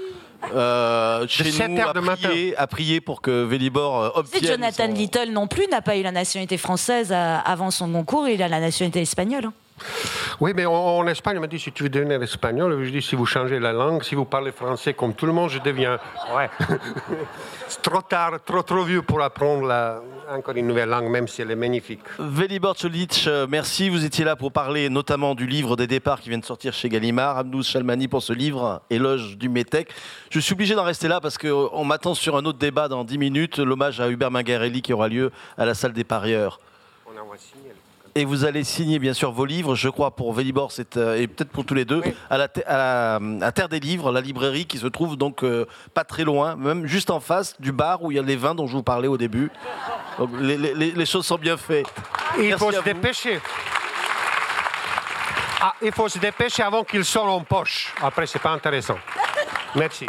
euh, chez nous à prier, à prier, pour que Vélibor euh, obtienne. Jonathan Little non plus n'a pas eu la nationalité française euh, avant son concours, il a la nationalité espagnole. Oui, mais en, Espagne, on m'a dit si tu veux devenir espagnol, je dis si vous changez la langue, si vous parlez français comme tout le monde, je deviens. Ouais. C'est trop tard, trop trop vieux pour apprendre la, encore une nouvelle langue, même si elle est magnifique. Velibor Colic, euh, merci. Vous étiez là pour parler notamment du livre des départs qui vient de sortir chez Gallimard. Abdous Chalmani pour ce livre, Éloge du Métèque. Je suis obligé d'en rester là parce qu'on m'attend sur un autre débat dans 10 minutes, l'hommage à Hubert Mangarelli qui aura lieu à la salle des parieurs. On envoie signer. Et vous allez signer bien sûr vos livres, je crois pour Vélibor euh, et peut-être pour tous les deux, à, la à, Terre des Livres, la librairie qui se trouve donc euh, pas très loin, même juste en face du bar où il y a les vins dont je vous parlais au début. Donc les, choses sont bien faites. Il faut se dépêcher. Ah, il faut se dépêcher avant qu'ils sortent en poche. Après, c'est pas intéressant. Merci.